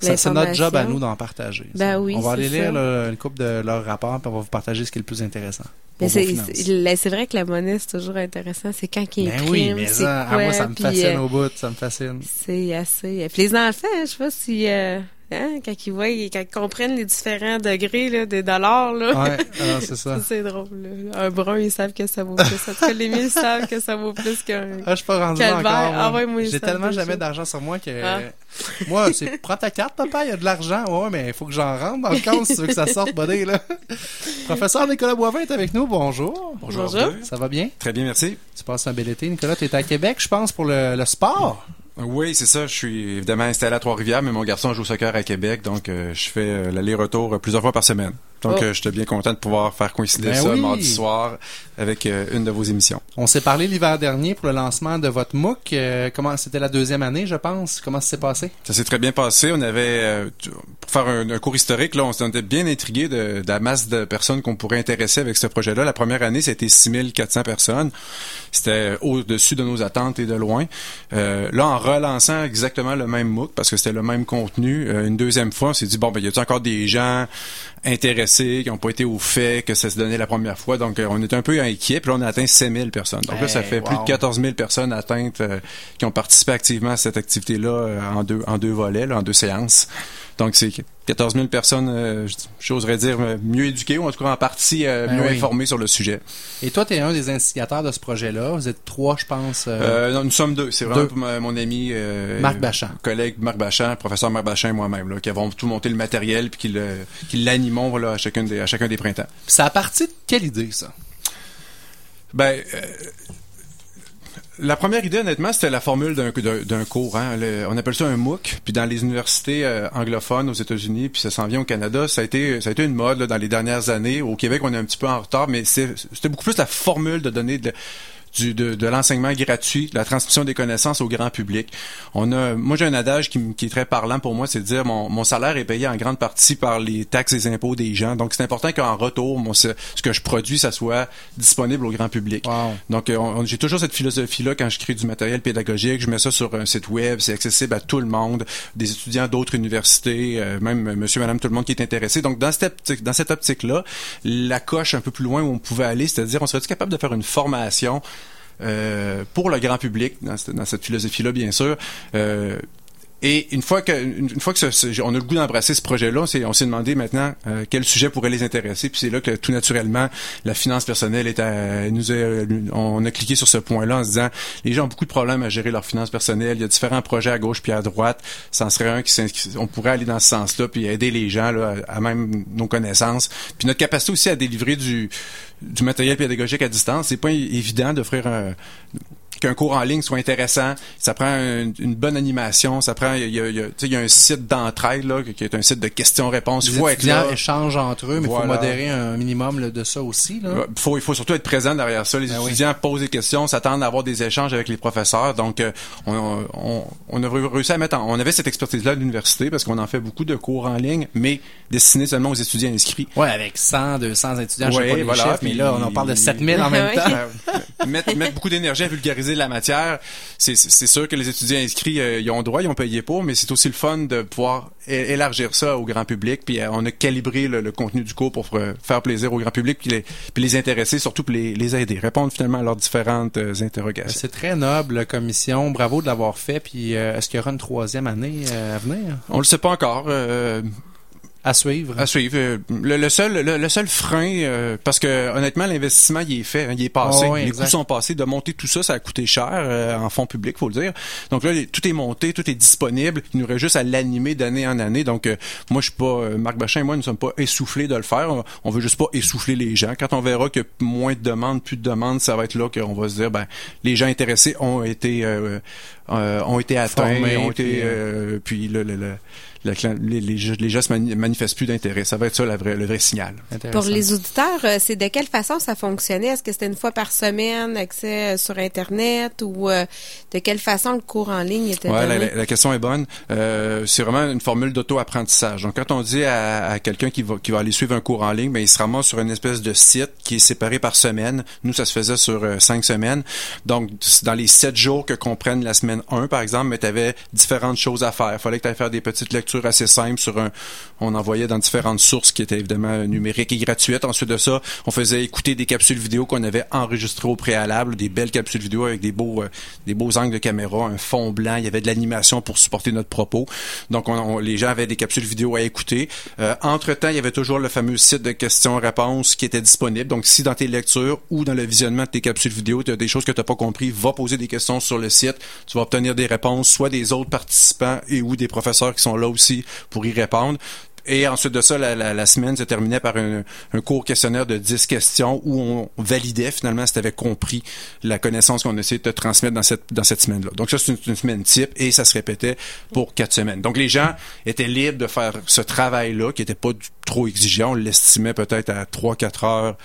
C'est notre job à nous d'en partager. Ben oui, On va aller lire une couple de leurs rapports, puis on va vous partager ce qui est le plus intéressant. Vos c'est vrai que la monnaie, c'est toujours intéressant. C'est quand qu'ils Ben oui, mais ça, quoi, moi, ça me fascine euh, au bout, ça me fascine. C'est assez. Puis les enfants, je sais pas si euh, Hein, quand ils voient, quand ils comprennent les différents degrés là, des dollars. Là. Ouais, alors c'est ça. c'est drôle. Là. Un brun, ils savent que ça vaut plus. En tout cas, les mille savent que ça vaut plus qu'un. Ah, je suis pas rendu là Calvaire. encore. moi. Ah ouais, moi, J'ai tellement me jamais d'argent sur moi que. Ah. Moi, c'est prends ta carte, papa, il y a de l'argent. Ouais, mais il faut que j'en rentre dans le compte si tu veux que ça sorte, buddy, là. Professeur Nicolas Boivin est avec nous. Bonjour. Bonjour. Ça va bien? Très bien, merci. Tu passes un bel été. Nicolas, tu es à Québec, je pense, pour le, le sport. Oui, c'est ça. Je suis évidemment installé à Trois-Rivières, mais mon garçon joue au soccer à Québec, donc euh, je fais euh, l'aller-retour euh, plusieurs fois par semaine. Donc, Oh. euh, j'étais bien content de pouvoir faire coïncider Ben ça oui. mardi soir avec euh, une de vos émissions. On s'est parlé l'hiver dernier pour le lancement de votre MOOC. Euh, comment c'était la deuxième année, je pense. Comment ça s'est passé? Ça s'est très bien passé. On avait, pour faire un, un cours historique, là, on s'était bien intrigué de, de la masse de personnes qu'on pourrait intéresser avec ce projet-là. La première année, c'était 6400 personnes. C'était au-dessus de nos attentes et de loin. Là, en relançant exactement le même MOOC, parce que c'était le même contenu, une deuxième fois, on s'est dit, bon, ben, y a encore des gens intéressés qui n'ont pas été au fait que ça se donnait la première fois. Donc, euh, on était un peu inquiets. Puis là, on a atteint 5000 personnes. Donc là, ça fait plus de 14 000 personnes atteintes euh, qui ont participé activement à cette activité-là euh, en deux en deux volets, là, en deux séances. Donc c'est 14 000 personnes, euh, j'oserais dire euh, mieux éduquées ou en tout cas en partie euh, Ben mieux oui. informées sur le sujet. Et toi, tu es un des instigateurs de ce projet-là. Vous êtes trois, je pense. euh, non, nous sommes deux. C'est vraiment Deux. pour ma- mon ami Marc Bachand. collègue Marc Bachand, professeur Marc Bachand et moi-même, qui avons tout monté le matériel puis qui l'animons à chacun des à chacun des printemps. Ça a parti de quelle idée, ça? Ben, la première idée, honnêtement, c'était la formule d'un cours. Hein. On appelle ça un MOOC. Puis dans les universités euh, anglophones aux États-Unis, puis ça s'en vient au Canada, ça a été ça a été une mode là, dans les dernières années. Au Québec, on est un petit peu en retard, mais c'était beaucoup plus la formule de donner de, du, de, de l'enseignement gratuit, de la transmission des connaissances au grand public. On a, moi j'ai un adage qui, qui est très parlant pour moi, c'est de dire mon, mon salaire est payé en grande partie par les taxes et impôts des gens. Donc c'est important qu'en retour, mon, ce, ce que je produis, ça soit disponible au grand public. Wow. Donc, euh, on- j'ai toujours cette philosophie-là quand je crée du matériel pédagogique. Je mets ça sur un site web, c'est accessible à tout le monde, des étudiants d'autres universités, euh, même monsieur, madame, tout le monde qui est intéressé. Donc, dans cette, optique- dans cette optique-là, la coche un peu plus loin où on pouvait aller, c'est-à-dire, on serait capable de faire une formation pour le grand public, dans cette, dans cette philosophie-là, bien sûr. Et une fois que, une fois que ce- on a le goût d'embrasser ce projet-là, on s'est, demandé maintenant euh, quel sujet pourrait les intéresser. Puis c'est là que tout naturellement, la finance personnelle est à, nous a- on a cliqué sur ce point-là en se disant, les gens ont beaucoup de problèmes à gérer leurs finances personnelles. Il y a différents projets à gauche puis à droite. Ça en serait un qui, on pourrait aller dans ce sens-là puis aider les gens là, à, même nos connaissances. Puis notre capacité aussi à délivrer du, du matériel pédagogique à distance, c'est pas évident d'offrir un qu'un cours en ligne soit intéressant, ça prend un- une bonne animation, ça prend il y a, il y a- tu sais, il y a un site d'entraide là qui est un site de questions-réponses, Les faut être étudiants là. échangent entre eux, mais il faut modérer un minimum là, de ça aussi. Là. Ouais, faut, il faut surtout être présent derrière ça. Les Ben oui. étudiants posent des questions, s'attendent à avoir des échanges avec les professeurs. Donc, euh, on, on, on a réussi à mettre en, on avait cette expertise-là à l'université parce qu'on en fait beaucoup de cours en ligne, mais destinés seulement aux étudiants inscrits. Ouais, avec 100, 200 étudiants, je sais Ouais, pas les voilà, chiffres, mais là, on en parle de 7000 en même Ouais. temps. Euh, mettre, mettre beaucoup d'énergie à vulgariser la matière. C'est, sûr que les étudiants inscrits, euh, ils ont droit, ils ont payé pour, mais c'est aussi le fun de pouvoir élargir ça au grand public. Puis euh, on a calibré le, le contenu du cours pour euh, faire plaisir au grand public, puis les, puis les intéresser, surtout pour les, les aider, répondre finalement à leurs différentes euh, interrogations. C'est très noble comme mission. Bravo de l'avoir fait. Puis euh, est-ce qu'il y aura une troisième année à venir? On le sait pas encore. À suivre. À suivre. Euh, Le, le seul, le, le seul frein, euh, parce que honnêtement, l'investissement il est fait, hein, il est passé. Oh, oui, les exact. coûts sont passés. De monter tout ça, ça a coûté cher euh, en fonds publics, faut le dire. Donc là, les- tout est monté, tout est disponible. Il nous reste juste à l'animer d'année en année. Donc euh, moi, je suis pas euh, Marc Bachin et moi, nous sommes pas essoufflés de le faire. On, on veut juste pas essouffler les gens. Quand on verra a moins de demandes, plus de demandes, ça va être là qu'on va se dire, ben les gens intéressés ont été euh, euh, ont été atteints, Formés, ont été puis, euh, puis le, le, le- les, se mani- manifestent plus d'intérêt. Ça va être ça la vraie, le vrai signal. Pour les auditeurs, euh, c'est de quelle façon ça fonctionnait? Est-ce que c'était une fois par semaine, accès euh, sur Internet ou euh, de quelle façon le cours en ligne était Ouais, la, donné? la- la question est bonne. Euh, c'est vraiment une formule d'auto-apprentissage. Donc, quand on dit à, à quelqu'un qui va, qui va aller suivre un cours en ligne, ben, il se ramasse sur une espèce de site qui est séparé par semaine. Nous, ça se faisait sur euh, cinq semaines. Donc, dans les sept jours que comprennent la semaine semaine 1, par exemple, mais tu avais différentes choses à faire. Il fallait que tu ailles faire des petites lectures assez simples sur un... On envoyait dans différentes sources qui étaient évidemment numériques et gratuites. Ensuite de ça, on faisait écouter des capsules vidéo qu'on avait enregistrées au préalable, des belles capsules vidéo avec des beaux, euh, des beaux angles de caméra, un fond blanc. Il y avait de l'animation pour supporter notre propos. Donc, on, les gens avaient des capsules vidéo à écouter. Euh, entre-temps, il y avait toujours le fameux site de questions-réponses qui était disponible. Donc, si dans tes lectures ou dans le visionnement de tes capsules vidéo, tu as des choses que tu n'as pas compris, va poser des questions sur le site. Tu vas obtenir des réponses, soit des autres participants et ou des professeurs qui sont là aussi pour y répondre. Et ensuite de ça, la, semaine se terminait par un, court questionnaire de 10 questions où on validait finalement si tu avais compris la connaissance qu'on essayait de te transmettre dans cette, dans cette semaine-là. Donc ça, c'est une, une, semaine type et ça se répétait pour quatre semaines. Donc les gens étaient libres de faire ce travail-là qui n'était pas trop exigeant. On l'estimait peut-être à 3-4 heures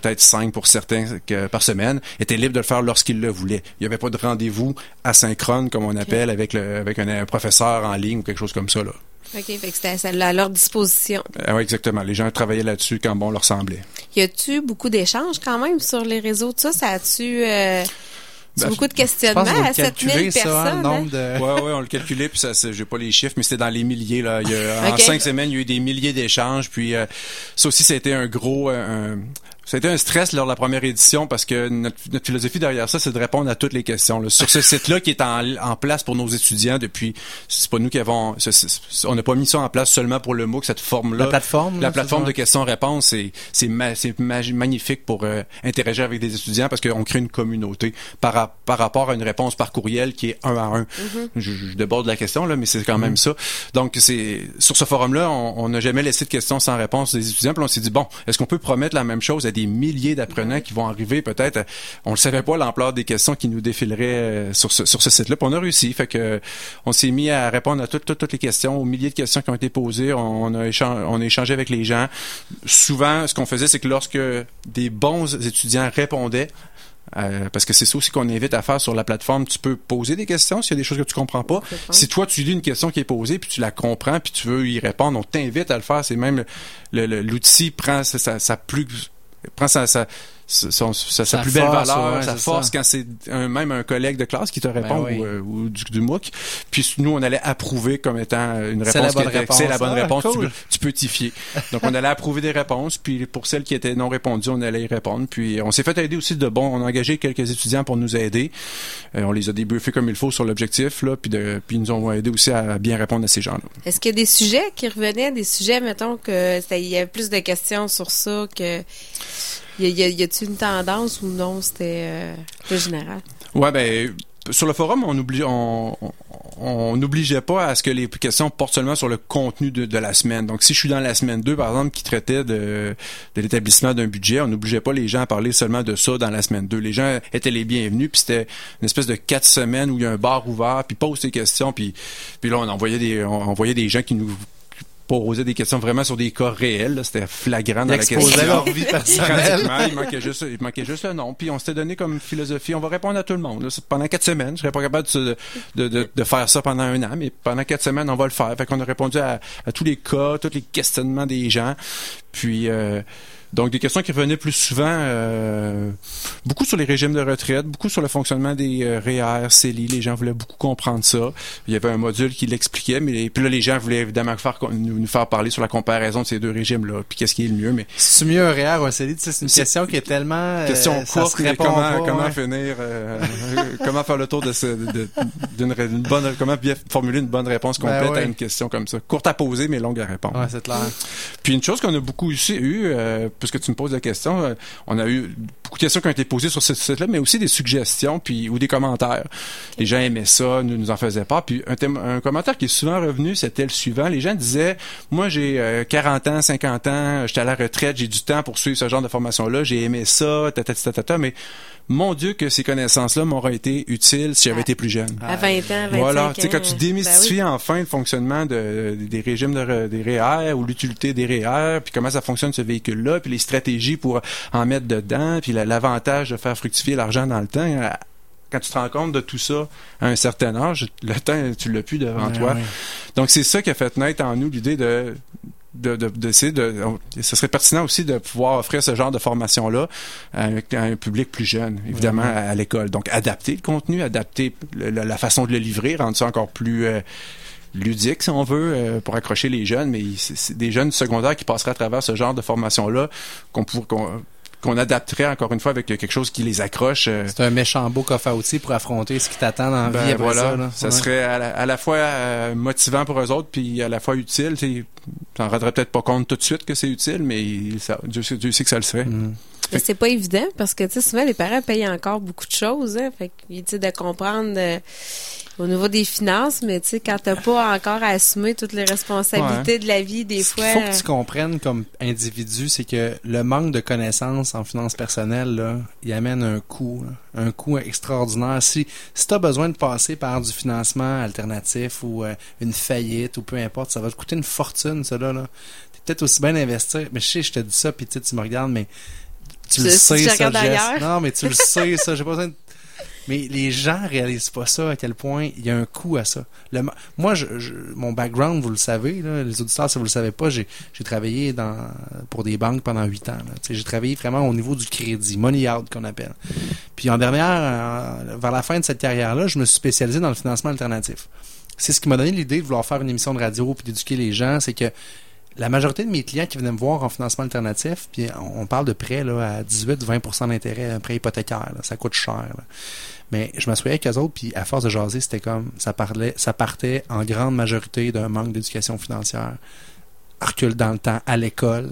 peut-être 5 pour certains par semaine, étaient libres de le faire lorsqu'ils le voulaient. Il n'y avait pas de rendez-vous asynchrone, comme on appelle, avec, le, avec un, un, professeur en ligne ou quelque chose comme ça. Là. OK, fait que c'était à leur disposition. Ah oui, exactement. Les gens travaillaient là-dessus quand bon leur semblait. Y a-tu beaucoup d'échanges quand même sur les réseaux? De ça? Ça a-tu... Euh... Ben, beaucoup de questionnements à 7000 personnes. Ça, hein? nombre de... Ouais, ouais, on le calculait, puis ça, j'ai pas les chiffres, mais c'était dans les milliers, là. Il y a, En cinq semaines, il y a eu des milliers d'échanges, puis euh, ça aussi, ça a été un gros, un, ça a été un stress lors de la première édition parce que notre, philosophie derrière ça, c'est de répondre à toutes les questions. Là. Sur ce site-là qui est en, en, place pour nos étudiants depuis, c'est pas nous qui avons, on n'a pas mis ça en place seulement pour le MOOC, cette forme-là. La plateforme. La plateforme de questions-réponses, c'est c'est magnifique pour euh, interagir avec des étudiants parce qu'on crée une communauté par par rapport à une réponse par courriel qui est un à un. Mm-hmm. je, je, déborde la question là, mais c'est quand même mm-hmm. ça. Donc c'est sur ce forum-là, on n'a jamais laissé de questions sans réponse des étudiants. Puis on s'est dit bon, est-ce qu'on peut promettre la même chose à des milliers d'apprenants qui vont arriver peut-être. On ne savait pas l'ampleur des questions qui nous défileraient euh, sur ce, sur ce site-là. on a réussi. Fait que on s'est mis à répondre à toutes, toutes, toutes les questions, aux milliers de questions qui ont été posées. On, a échangé, on a échangé avec les gens. Souvent, ce qu'on faisait, c'est que lorsque des bons étudiants répondaient, euh, parce que c'est ça aussi qu'on invite à faire sur la plateforme. Tu peux poser des questions s'il y a des choses que tu comprends pas. Si toi tu lis une question qui est posée puis tu la comprends puis tu veux y répondre, on t'invite à le faire. C'est même l'outil prend sa, sa, plus prend sa, sa, sa, plus belle valeur, sa force quand c'est un, même un collègue de classe qui te répond ben ou, euh, ou, du, du MOOC. Puis nous, on allait approuver comme étant une réponse la bonne réponse. C'est la bonne ah, réponse. Cool. Tu, peux t'y fier. Donc, on allait approuver des réponses. Puis pour celles qui étaient non répondues, on allait y répondre. Puis on s'est fait aider aussi de bon. On a engagé quelques étudiants pour nous aider. Euh, on les a débuffés comme il faut sur l'objectif. là Puis, de, puis ils nous ont aidé aussi à bien répondre à ces gens-là. Est-ce qu'il y a des sujets qui revenaient, des sujets, mettons, que il y avait plus de questions sur ça que y, a-t-il une tendance ou non, c'était euh, plus général? Ouais, ben sur le forum, on n'obligeait pas à ce que les questions portent seulement sur le contenu de, la semaine. Donc, si je suis dans la semaine 2, par exemple, qui traitait de, de l'établissement d'un budget, on n'obligeait pas les gens à parler seulement de ça dans la semaine 2. Les gens étaient les bienvenus, puis c'était une espèce de quatre semaines où il y a un bar ouvert, puis pose tes questions, puis, puis là, on envoyait des, on envoyait des gens qui nous poser des questions vraiment sur des cas réels. C'était flagrant dans la question. leur vie personnelle. il manquait juste, il manquait juste le nom. Puis on s'était donné comme philosophie, on va répondre à tout le monde. pendant quatre semaines, je serais pas capable de, de, de, de, faire ça pendant un an, mais pendant quatre semaines, on va le faire. Fait qu'on a répondu à, à tous les cas, tous les questionnements des gens. Puis euh, donc, des questions qui revenaient plus souvent, euh, beaucoup sur les régimes de retraite, beaucoup sur le fonctionnement des euh, REER, CELI. Les gens voulaient beaucoup comprendre ça. Il y avait un module qui l'expliquait, mais puis là, les gens voulaient évidemment faire, nous, faire parler sur la comparaison de ces deux régimes-là, puis qu'est-ce qui est le mieux. Mais c'est mieux un REER ou un CELI? C'est une question qui est tellement... Euh, question courte, comment, comment finir, euh, comment faire le tour de, ce, d'une bonne... Comment bien formuler une bonne réponse ben complète à une question comme ça. Courte à poser, mais longue à répondre. Ouais, c'est clair. Puis une chose qu'on a beaucoup aussi eu puisque tu me poses la question, euh, on a eu beaucoup de questions qui ont été posées sur ce site-là, mais aussi des suggestions ou des commentaires. Les gens aimaient ça, nous nous en faisaient pas. Puis un, commentaire qui est souvent revenu, c'était le suivant. Les gens disaient, moi j'ai 40 euh, ans, 50 ans, j'étais à la retraite, j'ai du temps pour suivre ce genre de formation-là, j'ai aimé ça, ta, mais mon Dieu, que ces connaissances-là m'auraient été utiles si j'avais été plus jeune. À 20 ans, 25 Voilà, tu sais, quand tu démystifies ben enfin le fonctionnement de, des régimes de, des REER ou l'utilité des REER, puis comment ça fonctionne ce véhicule-là, puis les stratégies pour en mettre dedans, puis l'avantage de faire fructifier l'argent dans le temps euh, quand tu te rends compte de tout ça à un certain âge, le temps, tu l'as plus devant toi. Donc, c'est ça qui a fait naître en nous l'idée de de, de, d'essayer de, ce serait pertinent aussi de pouvoir offrir ce genre de formation-là à, un- à un public plus jeune, évidemment, à, à l'école. Donc, adapter le contenu, adapter le- la façon de le livrer, rendre ça encore plus euh, ludique, si on veut, euh, pour accrocher les jeunes, mais c'est, des jeunes secondaires qui passeraient à travers ce genre de formation-là qu'on pour, qu'on, qu'on adapterait encore une fois avec quelque chose qui les accroche. euh, C'est un méchant beau coffre à outils pour affronter ce qui t'attend dans la ben, vie après voilà, ça. là. ça Ouais. serait à la, à la fois euh, motivant pour eux autres, puis à la fois utile. Tu t'en rendrais peut-être pas compte tout de suite que c'est utile, mais ça, Dieu, sait- Dieu sait que ça le serait. Mm. Mais c'est pas évident parce que, tu sais, souvent, les parents payent encore beaucoup de choses, hein. Fait que, tu sais, de comprendre euh, au niveau des finances, mais tu sais, quand t'as pas encore à assumer toutes les responsabilités de la vie, des Ce fois. qu'il faut que tu comprennes comme individu, c'est que le manque de connaissances en finances personnelles, là, il amène un coût, là, un coût extraordinaire. Si, si tu as besoin de passer par du financement alternatif ou euh, une faillite ou peu importe, ça va te coûter une fortune, ça là. T'es peut-être aussi bien d'investir. Mais je sais, je te dis ça, puis tu sais, tu me regardes, mais tu le sais, ça. Non, mais tu le sais, ça. J'ai pas besoin de mais les gens réalisent pas ça, à quel point il y a un coût à ça. Le moi, je, je- mon background, vous le savez, là, les auditeurs, si vous le savez pas, j'ai, travaillé dans, pour des banques pendant huit ans. J'ai travaillé vraiment au niveau du crédit, money out qu'on appelle. Puis en dernière, euh, vers la fin de cette carrière-là, je me suis spécialisé dans le financement alternatif. C'est ce qui m'a donné l'idée de vouloir faire une émission de radio puis d'éduquer les gens, c'est que la majorité de mes clients qui venaient me voir en financement alternatif, puis on parle de prêts à 18-20% d'intérêt, un prêt hypothécaire, là, ça coûte cher. Mais je m'assoyais avec eux autres, puis à force de jaser, c'était comme ça parlait, ça partait en grande majorité d'un manque d'éducation financière, recul dans le temps à l'école.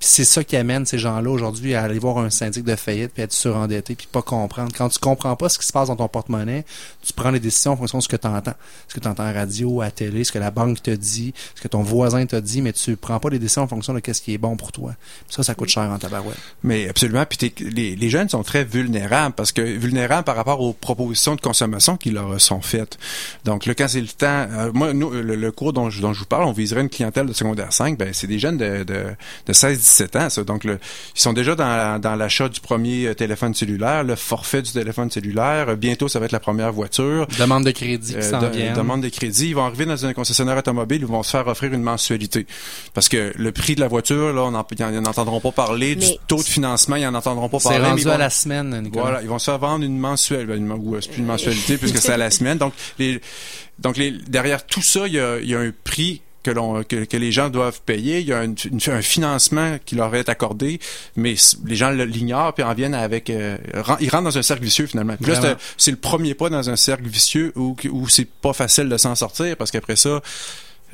C'est ça qui amène ces gens-là aujourd'hui à aller voir un syndic de faillite puis être surendetté puis pas comprendre. Quand tu comprends pas ce qui se passe dans ton porte-monnaie, tu prends les décisions en fonction de ce que tu entends. Ce que tu entends à radio, à télé, ce que la banque te dit, ce que ton voisin te dit, mais tu prends pas les décisions en fonction de ce qui est bon pour toi. Ça, ça coûte cher en tabarouette. Mais absolument. Puis les, les jeunes sont très vulnérables parce que vulnérables par rapport aux propositions de consommation qui leur sont faites. Donc là, quand c'est le temps, euh, moi, nous, le, le cours dont je, dont je vous parle, on viserait une clientèle de secondaire 5. Ben, c'est des jeunes de, de, de 16-17 ans, ça. Donc le, ils sont déjà dans, dans l'achat du premier euh, téléphone cellulaire, le forfait du téléphone cellulaire. Bientôt, ça va être la première voiture. Demande de crédit qui Euh, s'en de- vient. demande de crédit. Ils vont arriver dans un concessionnaire automobile, ils vont se faire offrir une mensualité. Parce que le prix de la voiture, là, on en- ils n'en entendront pas parler. Du taux de financement, ils n'en entendront pas C'est parler. mais rendu vont- à la semaine, Nicolas. voilà, ils vont se faire vendre une mensuelle, ben, une, ou, euh, c'est plus une mensualité puisque c'est à la semaine. Donc, les, donc les, derrière tout ça, il y a, il y a un prix que, l'on, que, que les gens doivent payer. Il y a une- une- un financement qui leur est accordé, mais les gens l'ignorent puis en viennent avec. euh, ils rentrent dans un cercle vicieux finalement. Puis là, c'est le premier pas dans un cercle vicieux où, où c'est pas facile de s'en sortir parce qu'après ça.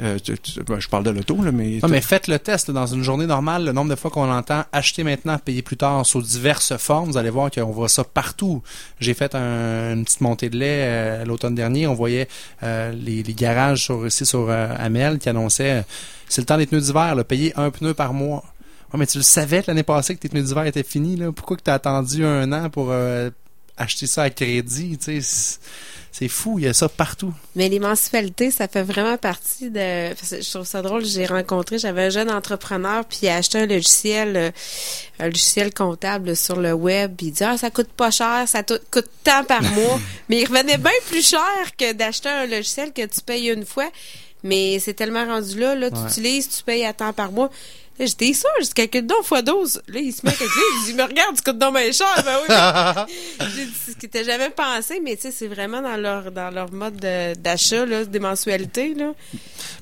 Euh, tu- tu- ben, je parle de l'auto, là, mais. Non, mais faites le test là, dans une journée normale, le nombre de fois qu'on entend acheter maintenant, payer plus tard sous diverses formes, vous allez voir qu'on voit ça partout. J'ai fait un- une petite montée de lait euh, l'automne dernier, on voyait euh, les, les garages sur ici sur Amel qui annonçaient c'est le temps des pneus d'hiver, payer un pneu par mois. Ouais, mais tu le savais l'année passée que tes pneus d'hiver étaient finis, là. Pourquoi que t'as attendu un an pour euh, acheter ça à crédit, tu sais? c'est- fou, il y a ça partout. Mais les mensualités, ça fait vraiment partie de. Je trouve ça drôle. J'ai rencontré, j'avais un jeune entrepreneur, puis il a acheté un logiciel, euh, un logiciel comptable sur le web. Puis il dit ah ça coûte pas cher, ça coûte tant par mois. Mais il revenait bien plus cher que d'acheter un logiciel que tu payes une fois. Mais c'est tellement rendu là, là, tu Ouais. utilises, tu payes à temps par mois. Là, j'étais sûr, j'ai dit, calcule donc fois 12. Là, il se met à calculer, il dit, me regarde, tu coûtes donc bien cher. Ben oui, mais- j'ai dit, c'est ce qui n'était jamais pensé, mais tu sais, c'est vraiment dans leur, dans leur mode de- d'achat, là, des mensualités, là.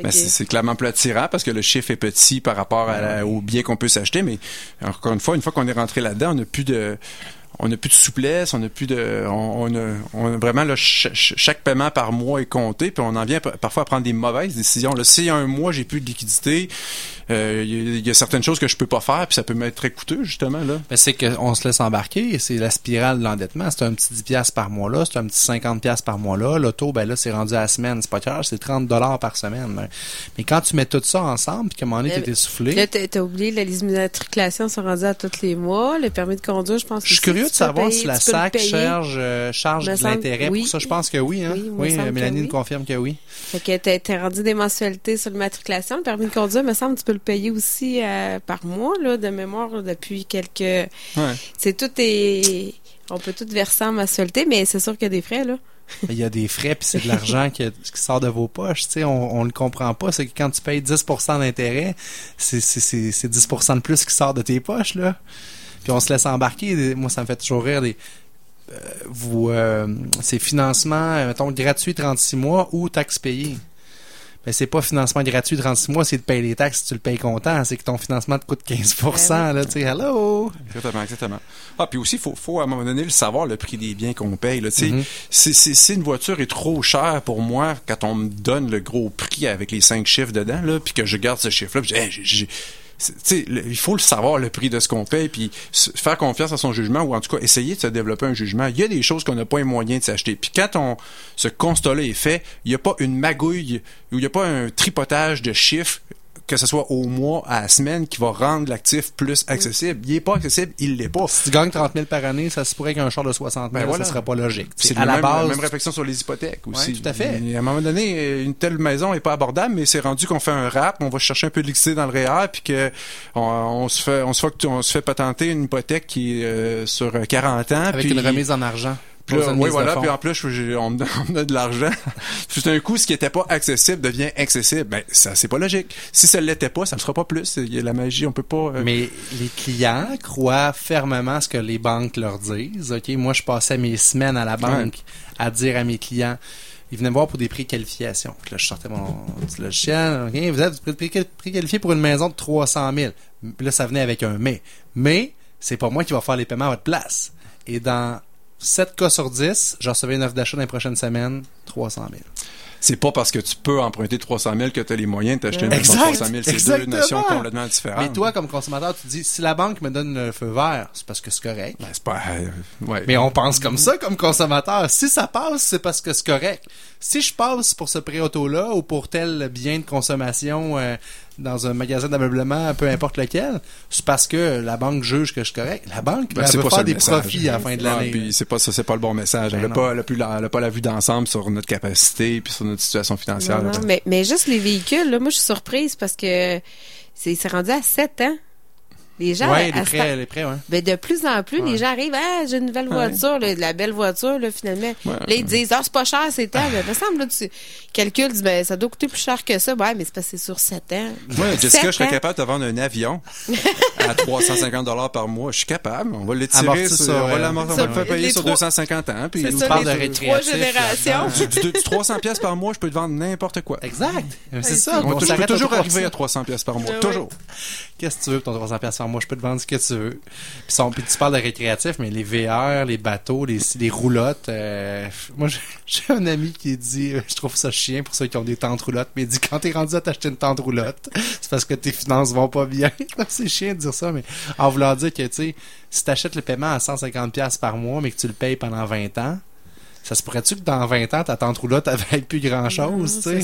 Ben, que- c'est c'est clairement plus attirant parce que le chiffre est petit par rapport à la- au bien qu'on peut s'acheter, mais encore une fois, une fois qu'on est rentré là-dedans, on n'a plus de on n'a plus de souplesse, on n'a plus de on, on a, on a vraiment là, ch- ch- chaque paiement par mois est compté, puis on en vient parfois à prendre des mauvaises décisions. Là, si un mois j'ai plus de liquidité, euh, il y, a- il y a certaines choses que je peux pas faire, puis ça peut m'être très coûteux justement là. Ben, c'est qu'on se laisse embarquer, c'est la spirale de l'endettement. C'est un petit 10 piastres par mois là, c'est un petit 50 piastres par mois là. L'auto, ben là, c'est rendu à la semaine. C'est pas cher, c'est 30 dollars par semaine. Ben, Mais quand tu mets tout ça ensemble, puis qu'à un moment donné, t'es essoufflé. Là, t'as oublié, là, les immatriculations sont rendues à tous les mois. Le permis de conduire, je pense Je suis aussi, curieux de savoir payer- si la le SAC charge, euh, charge de l'intérêt oui. pour ça? Je pense que oui. Hein? Oui, Mélanie nous confirme que oui. Fait que t'as t'as rendu des mensualités sur l'immatriculation. Le permis de conduire, me semble, tu peux le payer aussi euh, par mois, là, de mémoire, là, depuis quelques... Ouais. C'est tout est... On peut tout verser en mensualité, mais c'est sûr qu'il y a des frais, là. Il y a des frais, puis c'est de l'argent qui, qui sort de vos poches. Tu sais, on, on le comprend pas. C'est que quand tu payes 10% d'intérêt, c'est, c'est, c'est, c'est 10% de plus qui sort de tes poches, là. Puis on se laisse embarquer. Moi, ça me fait toujours rire des euh, vous euh, c'est financement euh, mettons gratuit 36 mois ou taxes payées. Mais c'est pas financement gratuit 36 mois, c'est de payer les taxes, tu le payes content, c'est que ton financement te coûte 15%, là, tu sais, hello! Exactement, exactement. Ah, puis aussi, faut, faut à un moment donné le savoir, le prix des biens qu'on paye, là, tu sais. Mhm. si, si, si une voiture est trop chère pour moi, quand on me donne le gros prix avec les cinq chiffres dedans, là, puis que je garde ce chiffre-là, puis je dis, Hey, j'ai- il faut le savoir, le prix de ce qu'on paye, puis faire confiance à son jugement, ou en tout cas, essayer de se développer un jugement. Il y a des choses qu'on n'a pas les moyens de s'acheter. Puis quand on, ce constat-là est fait, il n'y a pas une magouille, ou il n'y a pas un tripotage de chiffres, que ce soit au mois, à la semaine, qui va rendre l'actif plus accessible. Il est pas accessible, il l'est pas. Si tu gagnes 30 000 par année, ça se pourrait qu'un char de 60 000, Ben voilà. ça serait pas logique. C'est à la même, base, même réflexion sur les hypothèques aussi. Ouais, tout à fait. Et à un moment donné, une telle maison est pas abordable, mais c'est rendu qu'on fait un rap, on va chercher un peu de liquidité dans le REER, puis que on, on se fait, on se fait, on se fait patenter une hypothèque qui est euh, sur 40 ans, avec puis une remise en argent. Puis là, oui, voilà. Puis en plus, on me donne de l'argent. Tout d'un coup, ce qui était pas accessible devient accessible. Ben, ça, c'est pas logique. Si ça l'était pas, ça ne sera pas plus. Il y a la magie, on peut pas. euh, Mais les clients croient fermement ce que les banques leur disent. Ok, moi je passais mes semaines à la banque à dire à mes clients. Ils venaient me voir pour des préqualifications. Puis là, je sortais mon petit logiciel. Ok, vous êtes pré- préqualifié pour une maison de 300 000. Puis là, ça venait avec un mais. Mais c'est pas moi qui va faire les paiements à votre place. Et dans 7 cas sur 10, je recevais une offre d'achat dans les prochaines semaines, 300 000. c'est pas parce que tu peux emprunter 300 000 que tu as les moyens de t'acheter une maison de Exact, 300 000. C'est deux notions complètement différentes. Mais toi, comme consommateur, tu dis, si la banque me donne le feu vert, c'est parce que c'est correct. Ben, pas. euh, ouais. Mais on pense comme ça, comme consommateur. Si ça passe, c'est parce que c'est correct. Si je passe pour ce pré auto-là ou pour tel bien de consommation euh, dans un magasin d'ameublement, peu importe lequel, c'est parce que la banque juge que je suis correct. La banque, Ben, elle c'est veut pas ça faire des message. profits à la fin de Ah, l'année. puis c'est pas ça, c'est pas le bon message. Elle Ben a non. pas, elle a plus la, elle a pas la vue d'ensemble sur notre capacité puis sur notre situation financière. Non, là. non, mais, mais juste les véhicules, là, moi, je suis surprise parce que c'est c'est rendu à 7 ans. Les gens, ouais, à les prêts, les prêts, ouais. Ben, de plus en plus, Ouais. les gens arrivent, ah, j'ai une nouvelle Ouais. voiture, là, de la belle voiture, là, finalement. Ouais. Là, ils disent, ah, c'est pas cher, c'est temps. Ben, me semble, là, tu calcules, dis, ben, ça doit coûter plus cher que ça. Ouais, mais c'est parce que c'est sur 7 ans. Moi, Jessica, je serais capable de vendre un avion à 350 dollars par mois. Je suis capable. On va l'étirer, sur- on va l'amortir, on ça, va le faire payer sur trois- 250 ans. Puis ça, parle de trois récréatif générations. du, du- du 300 pièces par mois, je peux te vendre n'importe quoi. Exact. C'est ça. On, on peut- toujours 3%. arriver à 300 pièces par mois. Toujours. Qu'est-ce que tu veux pour ton 300 pièces mois? Je peux te vendre ce que tu veux. Puis, tu parles de récréatif, mais les VR, les bateaux, les, les roulottes, euh, moi, j'ai- un ami qui dit, euh, je trouve ça chien pour ceux qui ont des tentes roulottes, mais il dit, quand t'es rendu à t'acheter une tente roulotte, c'est parce que tes finances vont pas bien. c'est chiant de dire ça, mais en voulant dire que, tu sais, si t'achètes le paiement à 150 pièces par mois, mais que tu le payes pendant 20 ans, ça se pourrait-tu que dans 20 ans, ta tente roulotte, être plus grand chose, tu sais?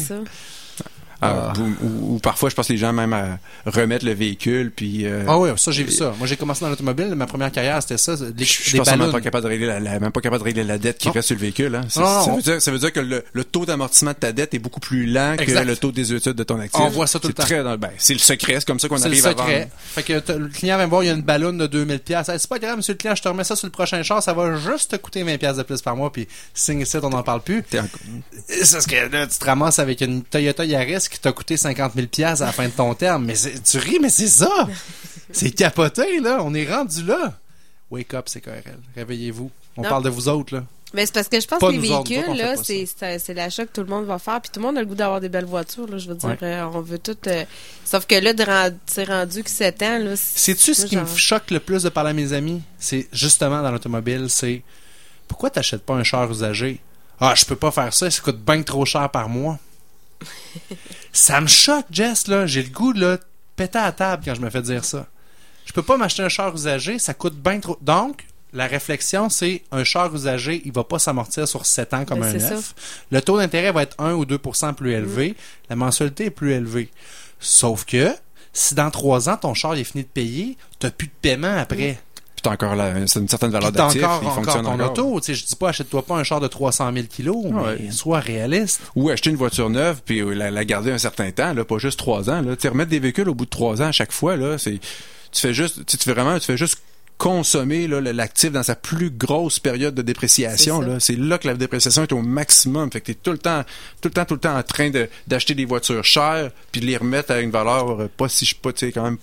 Ah, ou, parfois, je pense que les gens même à remettre le véhicule, puis... euh, Ah oui, ça j'ai vu ça. Moi j'ai commencé dans l'automobile, ma première carrière c'était ça, des, Je suis des pas capable de régler la, la- même pas capable de régler la dette qui Non. reste sur le véhicule. Hein. C'est- Non, non, ça, veut dire, ça veut dire que le, le taux d'amortissement de ta dette est beaucoup plus lent Exact. que le taux des études de ton actif. On voit ça tout le temps. ben, c'est le secret, c'est comme ça qu'on C'est le arrive à secret. vendre. Fait que le client va me voir, il y a une ballonne de 2000 pièces. c'est pas grave, monsieur le client, je te remets ça sur le prochain char, ça va juste te coûter 20 pièces de plus par mois, puis signe ici, on n'en parle plus. C'est parce que là, tu te ramasses avec une Toyota Yaris qui t'a coûté 50 000 pièces à la fin de ton terme. Mais tu ris, mais c'est ça! C'est capoté, là. On est rendu là. Wake up, c'est KRL. Réveillez-vous. On Non. parle de vous autres, là. Mais c'est parce que je pense Pas que les véhicules, autres, là, c'est, l'achat que tout le monde va faire. Puis tout le monde a le goût d'avoir des belles voitures, là. Je veux dire, Ouais. euh, on veut tout. euh, Sauf que là, c'est rendu que 7 ans, là. Sais-tu ce qui me choque le plus de parler à mes amis? C'est justement dans l'automobile, c'est pourquoi t'achètes pas un char usagé? Ah, je peux pas faire ça, ça coûte bien trop cher par mois. ça me choque, Jess, là. J'ai le goût, là, de péter à la table quand je me fais dire ça. Je peux pas m'acheter un char usagé, ça coûte bien trop. Donc, la réflexion, c'est un char usagé, il va pas s'amortir sur 7 ans comme Ben, un neuf. Le taux d'intérêt va être 1 ou 2% plus élevé. La mensualité est plus élevée. Sauf que, si dans 3 ans, ton char est fini de payer, t'as plus de paiement après. Puis t'as encore la, c'est une certaine valeur Puis t'as d'actif, encore, il encore fonctionne ton encore. auto. Tu sais, je dis pas, achète-toi pas un char de 300 000 kilos, Ouais. mais sois réaliste. Ou acheter une voiture neuve puis euh, la, la garder un certain temps, là, pas juste trois ans. Là. Tu sais, remettre des véhicules au bout de trois ans à chaque fois, là, c'est tu fais juste, tu, fais vraiment, tu fais juste consommer l'actif dans sa plus grosse période de dépréciation. C'est là. C'est là que la dépréciation est au maximum. Fait que t'es tout le temps, tout le temps, tout le temps en train de- d'acheter des voitures chères puis de les remettre à une valeur euh, pas si je pas, tu sais, quand même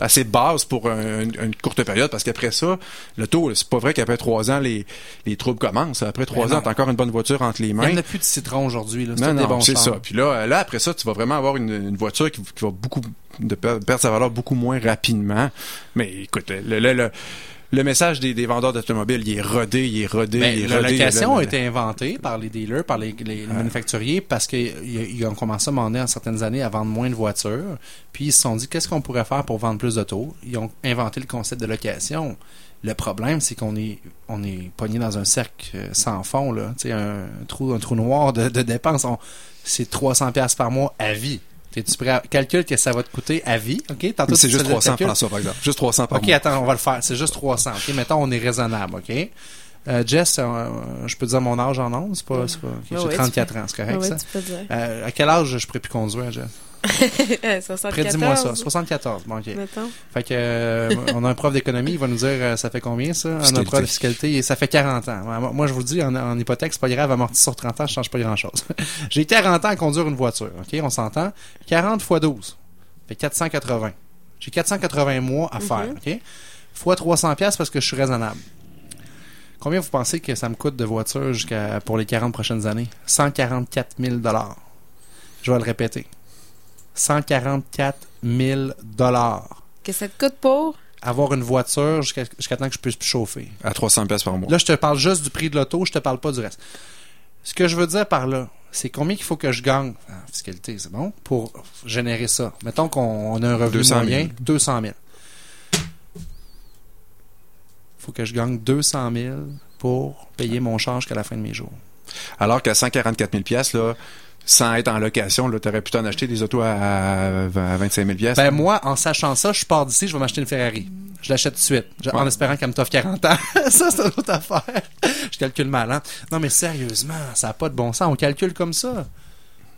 assez basse pour un- une, courte période parce qu'après ça, le taux, c'est pas vrai qu'après trois ans, les, les troubles commencent. Après trois Ben ans, t'as encore une bonne voiture entre les Il mains. n'y en a plus de citron aujourd'hui. là. C'est Non, non, ça. Puis là, là, après ça, tu vas vraiment avoir une, une voiture qui, qui va beaucoup de perdre sa valeur beaucoup moins rapidement. Mais écoute, le, le, le, le message des, des vendeurs d'automobiles, il est rodé, il est rodé, Ben, il est la rodé. location a été inventée par les dealers, par les, les- les manufacturiers, parce qu'ils ils ont commencé à demander en certaines années à vendre moins de voitures. Puis ils se sont dit, qu'est-ce qu'on pourrait faire pour vendre plus d'autos? Ils ont inventé le concept de location. Le problème, c'est qu'on est, on est pogné dans un cercle euh, sans fond, là. Un trou, un trou noir de, de dépenses. C'est 300 pièces par mois à vie. T'es-tu prêt à... Calcule que ça va te coûter à vie, OK? Tantôt, C'est tu juste faisais le 300 calcul. François, par exemple. Juste 300 par OK, mois. attends, on va le faire. C'est juste 300. OK, mettons, on est raisonnable, OK? Euh, Jess, euh, je peux dire mon âge en ondes? C'est pas, c'est pas, ok, Ouais, j'ai ouais, 34 tu peux- ans, c'est correct, Ah ça? tu peux dire. Euh, à quel âge je pourrais plus conduire, Jess? 74. Prédis-moi ça. 74. Bon, OK. Mettons. Fait que, euh, on a un prof d'économie, il va nous dire, euh, ça fait combien, ça? On a un prof de fiscalité, et ça fait 40 ans. Moi, je vous le dis, en, en hypothèque, c'est pas grave, amorti sur 30 ans, je change pas grand-chose. j'ai 40 ans à conduire une voiture, OK? On s'entend? 40 fois 12. fait 480. J'ai 480 mois à faire, OK? Fois 300 pièces parce que je suis raisonnable. Combien vous pensez que ça me coûte de voiture jusqu'à pour les 40 prochaines années? 144 000 Je vais le répéter. 144 000 Que ça te coûte pour? Avoir une voiture jusqu'à temps que je puisse plus chauffer. À 300 pièces par mois. Là, je te parle juste du prix de l'auto, je te parle pas du reste. Ce que je veux dire par là, c'est combien qu'il faut que je gagne, en fiscalité, c'est bon, pour générer ça. Mettons qu'on on a un revenu 200 000. moyen, 200 000. faut que je gagne 200 000 pour payer mon charge jusqu'à la fin de mes jours. Alors qu'à 144 000 pièces là, sans être en location, là, t'aurais pu t'en acheter des autos à, à, à 25 000 pièces. Ben moi, en sachant ça, je pars d'ici, je vais m'acheter une Ferrari. Je l'achète tout de suite, Je- en espérant qu'elle me t'offre 40 ans. ça, c'est une autre affaire. je calcule mal, hein? Non, mais sérieusement, ça n'a pas de bon sens. On calcule comme ça.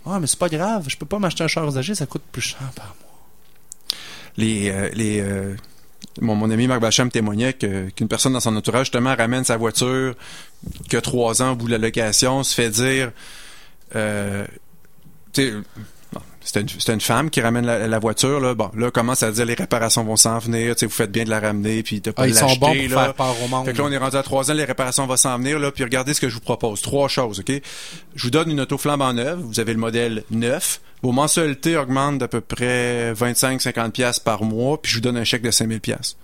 Ah, mais c'est pas grave. Je peux pas m'acheter un char usagé, ça coûte plus cher par mois. les, euh, les euh, mon, mon ami Marc Bacham témoignait qu'une personne dans son entourage justement ramène sa voiture que trois ans au bout de la location, se fait dire euh, c'était une, femme qui ramène la, la voiture là bon là commence à dire les réparations vont s'en venir vous faites bien de la ramener puis t'as pas Ah, de ils sont bons pour là. faire peur au monde. Fait que là, on est rendu à trois ans, les réparations vont s'en venir, là, puis regardez ce que je vous propose. Trois choses, OK? Je vous donne une auto flambant neuve. Vous avez le modèle neuf. Vos mensualités augmentent d'à peu près 25-50$ piastres par mois, puis je vous donne un chèque de 5000$. piastres.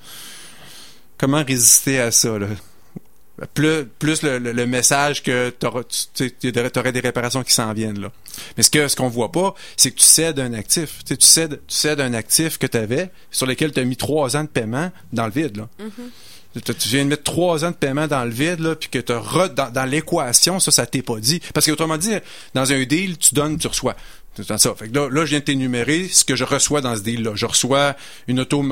Comment résister à ça, là? Plus, plus le, le- le message que tu aurais des réparations qui s'en viennent, là. Mais ce que ce qu'on voit pas, c'est que tu cèdes un actif. Tu cèdes, tu cèdes un actif que tu avais, sur lequel tu as mis trois ans de paiement dans le vide, là. Tu- Tu viens de mettre trois ans de paiement dans le vide, là, puis que tu dans, dans l'équation, ça, ça t'est pas dit. Parce qu'autrement dit, dans un deal, tu donnes, tu reçois. Ça. Fait que là, là, je viens de t'énumérer ce que je reçois dans ce deal-là. Je reçois une auto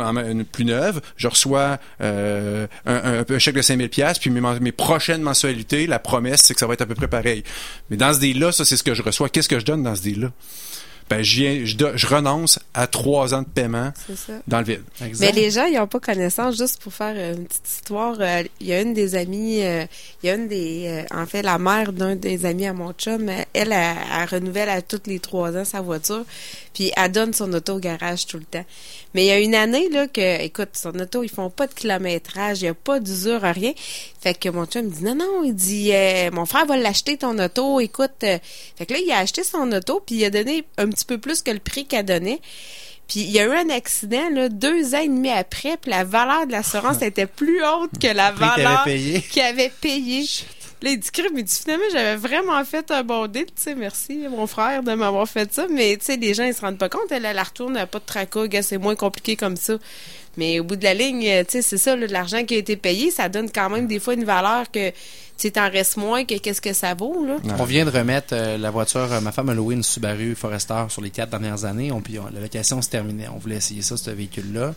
plus neuve, je reçois euh, un, chèque de 5000 pièces puis mes prochaines mensualités, la promesse, c'est que ça va être à peu près pareil. Mais dans ce deal-là, ça, c'est ce que je reçois. Qu'est-ce que je donne dans ce deal-là? Ben, je, je, renonce à trois ans de paiement ça. dans le vide. Mais les gens, ils n'ont pas connaissance. Juste pour faire euh, une petite histoire, euh, il y a une des amies, euh, il y a une des, euh, en fait, la mère d'un des amis à mon chum, elle, elle, elle renouvelle à toutes les trois ans sa voiture, puis elle donne son auto au garage tout le temps. Mais il y a une année, là, que, écoute, son auto, ils font pas de kilométrage, il n'y a pas d'usure, rien. Fait que mon chum me dit, non, non, il dit, euh, mon frère va l'acheter ton auto, écoute. euh. Fait que là, il a acheté son auto, puis il a donné un petit peu plus que le prix qu'elle donnait. Puis il y a eu un accident là, deux ans et demi après, puis la valeur de l'assurance était plus haute que la qu'il valeur qu'il avait payé. Là, il dit, crime, il dit, finalement, j'avais vraiment fait un bon deal, tu sais, merci, mon frère, de m'avoir fait ça. Mais, tu sais, les gens, ils se rendent pas compte, elle, elle la retourne, elle a pas de tracas, c'est moins compliqué comme ça. Mais au bout de la ligne, euh, tu sais, c'est ça, l'argent qui a été payé, ça donne quand même des fois une valeur que, tu t'en restes moins que qu'est-ce que ça vaut, là. On vient de remettre euh, la voiture. euh, ma femme a loué une Subaru Forester sur les quatre dernières années. On, puis on- la location se terminait. On voulait essayer ça, ce véhicule-là.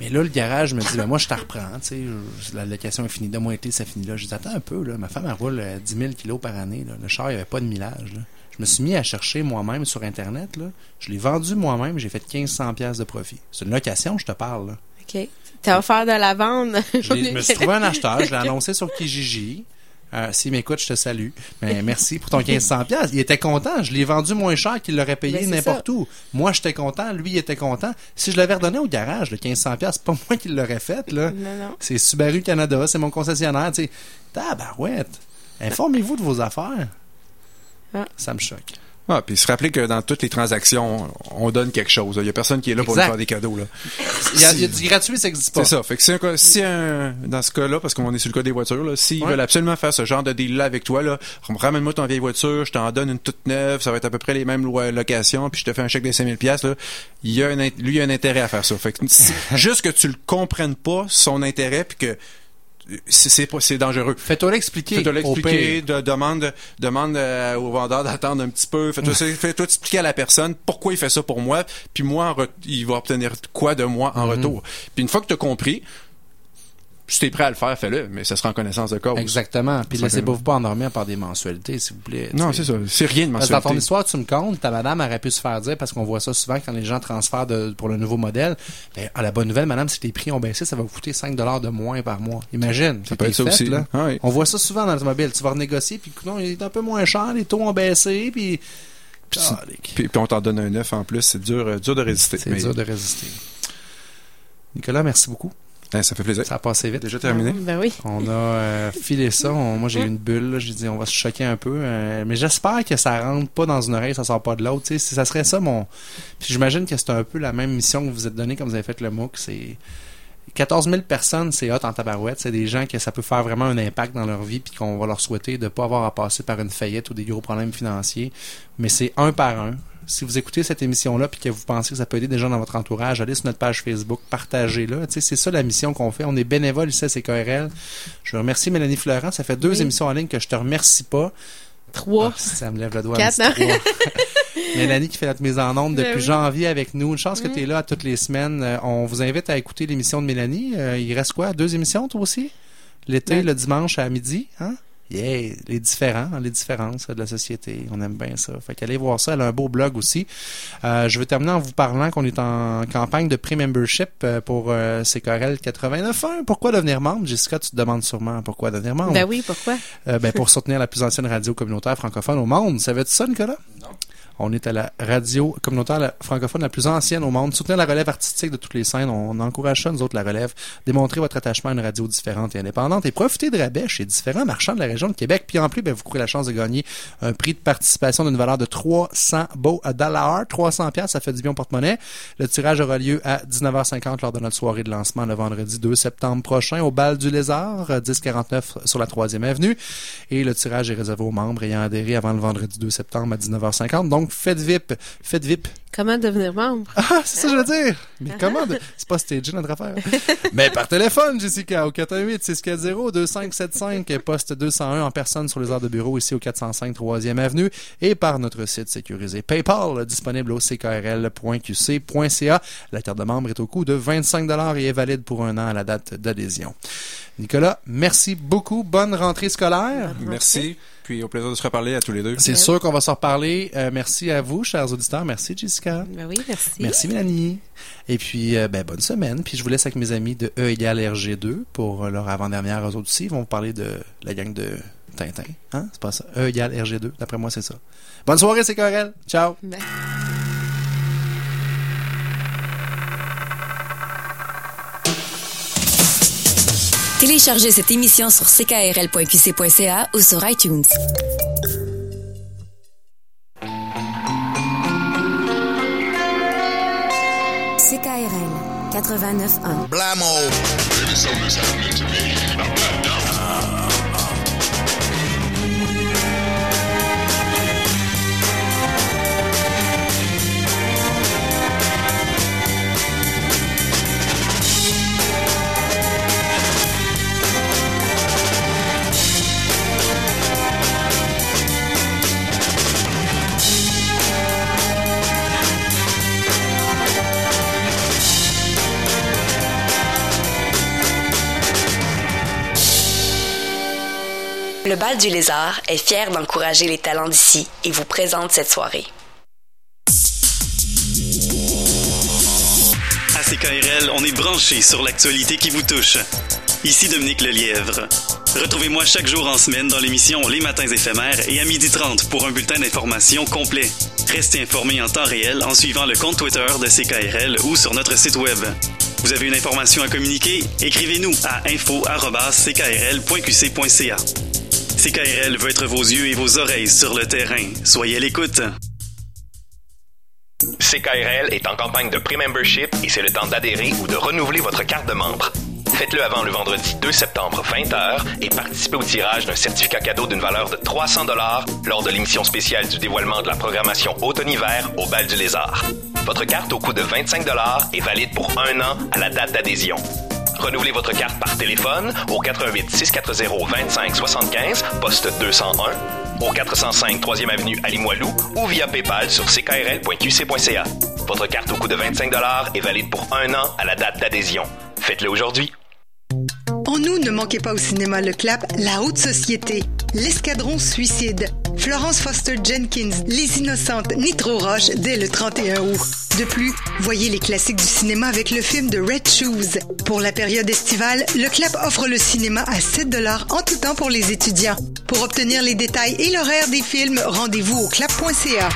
Mais là, le garage me dit, ben moi, je te reprends. Tu sais, je- la location est finie. De moi été, ça finit là. Je dis, attends un peu. Là. Ma femme, elle roule euh, 10 000 kilos par année. Là. Le char, il n'y avait pas de millage. Là. Je me suis mis à chercher moi-même sur Internet. Là. Je l'ai vendu moi-même. J'ai fait 1500 pièces de profit. C'est une location, je te parle. Là. OK. T'as offert de la vendre. Je, je me suis trouvé un acheteur, je l'ai annoncé sur Kijiji. Euh, S'il m'écoute, je te salue. Mais merci pour ton 1500 pièces. Il était content. Je l'ai vendu moins cher qu'il l'aurait payé Ben, n'importe où. Moi, j'étais content. Lui, il était content. Si je l'avais redonné au garage, le 1500 pièces, c'est pas moi qui l'aurais fait, là. Non, non. C'est Subaru Canada, c'est mon concessionnaire, tu sais. Tabarouette. Informez-vous de vos affaires. Ah. Ça me choque. Ah, puis se rappeler que dans toutes les transactions, on donne quelque chose. Il y a personne qui est là pour nous faire des cadeaux. Là. Il y a, il y a du gratuit, ça existe pas. C'est ça. Fait que si, un, si un- dans ce cas-là, parce qu'on est sur le cas des voitures, s'ils Ouais. veulent absolument faire ce genre de deal-là avec toi, là, ramène-moi ton vieille voiture, je t'en donne une toute neuve, ça va être à peu près les mêmes lo- locations, puis je te fais un chèque de 5000 pièces là, il y a un, int- lui, il a un intérêt à faire ça. Fait que juste que tu le comprennes pas, son intérêt, puis que c'est- dangereux. Fais-toi l'expliquer. Fais-toi l'expliquer, de- demande, demande euh, au vendeur d'attendre un petit peu. Fais-toi fais-toi expliquer à la personne pourquoi il fait ça pour moi, puis moi, en il va obtenir quoi de moi en retour. Puis une fois que tu as compris, si t'es prêt à le faire, fais-le, mais ça sera en connaissance de cause. Exactement. Puis laissez-vous pas endormir par des mensualités, s'il vous plaît. Non, tu c'est ça. C'est rien de que dans ton mensualité. histoire, tu me comptes, ta madame aurait pu se faire dire, parce qu'on voit ça souvent quand les gens transfèrent de- pour le nouveau modèle, ben, à la bonne nouvelle, madame, si les prix ont baissé, ça va vous coûter 5 de moins par mois. Imagine. Ça peut être ça aussi. Là. Ah oui. On voit ça souvent dans l'automobile. Tu vas renégocier, puis non, il est un peu moins cher, les taux ont baissé, puis... Puis, puis, puis on t'en donne un neuf en plus. C'est dur, euh, dur de résister. C'est Mais, dur de résister. Nicolas, merci beaucoup. Hein, ça fait plaisir. Ça a passé vite. Déjà terminé? Ben oui. On a euh, filé ça. On- moi, j'ai eu une bulle. là. J'ai dit, on va se choquer un peu. euh, mais j'espère que ça rentre pas dans une oreille, ça sort pas de l'autre. tu sais. Si ça serait ça, mon. Puis j'imagine que c'est un peu la même mission que vous êtes donnée quand vous avez fait le MOOC. C'est 14 000 personnes, c'est hot en tabarouette. C'est des gens que ça peut faire vraiment un impact dans leur vie, puis qu'on va leur souhaiter de pas avoir à passer par une faillite ou des gros problèmes financiers. Mais c'est un par un. Si vous écoutez cette émission-là puis que vous pensez que ça peut aider des gens dans votre entourage, allez sur notre page Facebook, partagez-la. Tu sais, c'est ça la mission qu'on fait. On est bénévole ici à CKRL. Je remercie Mélanie Fleurant. Ça fait deux Oui. émissions en ligne que je te remercie pas. Trois. Ah, ça me lève le doigt. Quatre, un petit trois. Mélanie qui fait notre mise en onde Ben depuis oui. janvier avec nous. Une chance que tu es là à toutes les semaines. Euh, on vous invite à écouter l'émission de Mélanie. Euh, il reste quoi? Deux émissions, toi aussi? L'été, Ouais. le dimanche à midi, hein? Yeah, les différents, les différences de la société. On aime bien ça. Fait qu'allez voir ça. Elle a un beau blog aussi. Euh, je vais terminer en vous parlant qu'on est en campagne de pré-membership euh, pour euh, CKRL 89.1. Pourquoi devenir membre? Jessica, tu te demandes sûrement pourquoi devenir membre. Ben oui, pourquoi? Euh, ben, pour soutenir la plus ancienne radio communautaire francophone au monde. Savais-tu ça, Nicolas? Non. On est à la radio communautaire francophone la plus ancienne au monde. Soutenir la relève artistique de toutes les scènes. On encourage ça, nous autres, la relève. Démontrer votre attachement à une radio différente et indépendante et profiter de rabais chez différents marchands de la région de Québec. Puis en plus, ben, vous courez la chance de gagner un prix de participation d'une valeur de 300 beaux dollars. 300 pièces, ça fait du bien au porte-monnaie. Le tirage aura lieu à 19h50 lors de notre soirée de lancement le vendredi 2 septembre prochain au Bal du Lézard, euh, 1049 sur la 3e avenue. Et le tirage est réservé aux membres ayant adhéré avant le vendredi 2 septembre à 19h50. Donc, faites VIP. Faites VIP. Comment devenir membre? Ah, c'est ça que je veux dire. Mais comment? de- C'est pas stagé notre affaire. Mais par téléphone, Jessica, au 418-640-2575, poste 201 en personne sur les heures de bureau ici au 405 3e avenue et par notre site sécurisé PayPal, disponible au ckrl.qc.ca. La carte de membre est au coût de 25 et est valide pour un an à la date d'adhésion. Nicolas, merci beaucoup. Bonne rentrée scolaire. Merci. Puis au plaisir de se reparler à tous les deux. C'est sûr qu'on va s'en reparler. Euh, merci à vous, chers auditeurs. Merci, Jessica. Ben oui, merci. Merci Mélanie. Et puis, euh, ben, bonne semaine. Puis je vous laisse avec mes amis de E égale RG2 pour leur avant-dernière. Eux autres aussi, ils vont vous parler de la gang de Tintin. Hein? C'est pas ça? E égale RG2. D'après moi, c'est ça. Bonne soirée, c'est Corel. Ciao. Ben. Téléchargez cette émission sur ckrl.qc.ca ou sur iTunes. CKRL 89.1. Le Bal du Lézard est fier d'encourager les talents d'ici et vous présente cette soirée. À CKRL, on est branché sur l'actualité qui vous touche. Ici Dominique Lelièvre. Retrouvez-moi chaque jour en semaine dans l'émission Les Matins éphémères et à 12h30 pour un bulletin d'information complet. Restez informés en temps réel en suivant le compte Twitter de CKRL ou sur notre site web. Vous avez une information à communiquer? Écrivez-nous à info.ckrl.qc.ca. CKRL veut être vos yeux et vos oreilles sur le terrain. Soyez à l'écoute. CKRL est en campagne de pré-membership et c'est le temps d'adhérer ou de renouveler votre carte de membre. Faites-le avant le vendredi 2 septembre 20h et participez au tirage d'un certificat cadeau d'une valeur de 300 dollars lors de l'émission spéciale du dévoilement de la programmation automne-hiver au Bal du Lézard. Votre carte au coût de 25 dollars est valide pour un an à la date d'adhésion. Renouvelez votre carte par téléphone au 88 640 25 75 poste 201 au 405 3e avenue à ou via PayPal sur ckrl.qc.ca. Votre carte au coût de 25 est valide pour un an à la date d'adhésion. Faites-le aujourd'hui. En nous, ne manquez pas au cinéma Le Clap La Haute Société, L'Escadron Suicide, Florence Foster Jenkins, Les Innocentes, Nitro Roche dès le 31 août. De plus, voyez les classiques du cinéma avec le film de Red Shoes. Pour la période estivale, le Clap offre le cinéma à 7 dollars en tout temps pour les étudiants. Pour obtenir les détails et l'horaire des films, rendez-vous au clap.ca.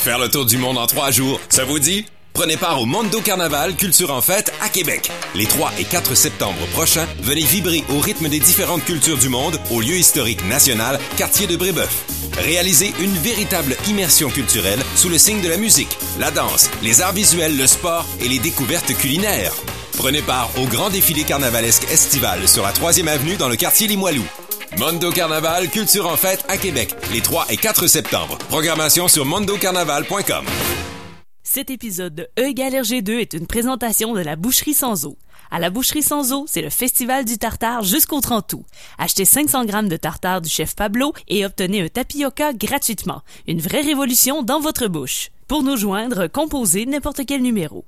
Faire le tour du monde en trois jours, ça vous dit? Prenez part au Mondo Carnaval Culture en Fête à Québec. Les 3 et 4 septembre prochains, venez vibrer au rythme des différentes cultures du monde au lieu historique national, quartier de Brébeuf. Réalisez une véritable immersion culturelle sous le signe de la musique, la danse, les arts visuels, le sport et les découvertes culinaires. Prenez part au grand défilé carnavalesque estival sur la 3e avenue dans le quartier Limoilou. Mondo Carnaval Culture en Fête à Québec, les 3 et 4 septembre. Programmation sur mondocarnaval.com. Cet épisode de E égale RG2 est une présentation de la Boucherie Sans Eau. À la Boucherie Sans Eau, c'est le festival du tartare jusqu'au 30 août. Achetez 500 grammes de tartare du chef Pablo et obtenez un tapioca gratuitement. Une vraie révolution dans votre bouche. Pour nous joindre, composez n'importe quel numéro.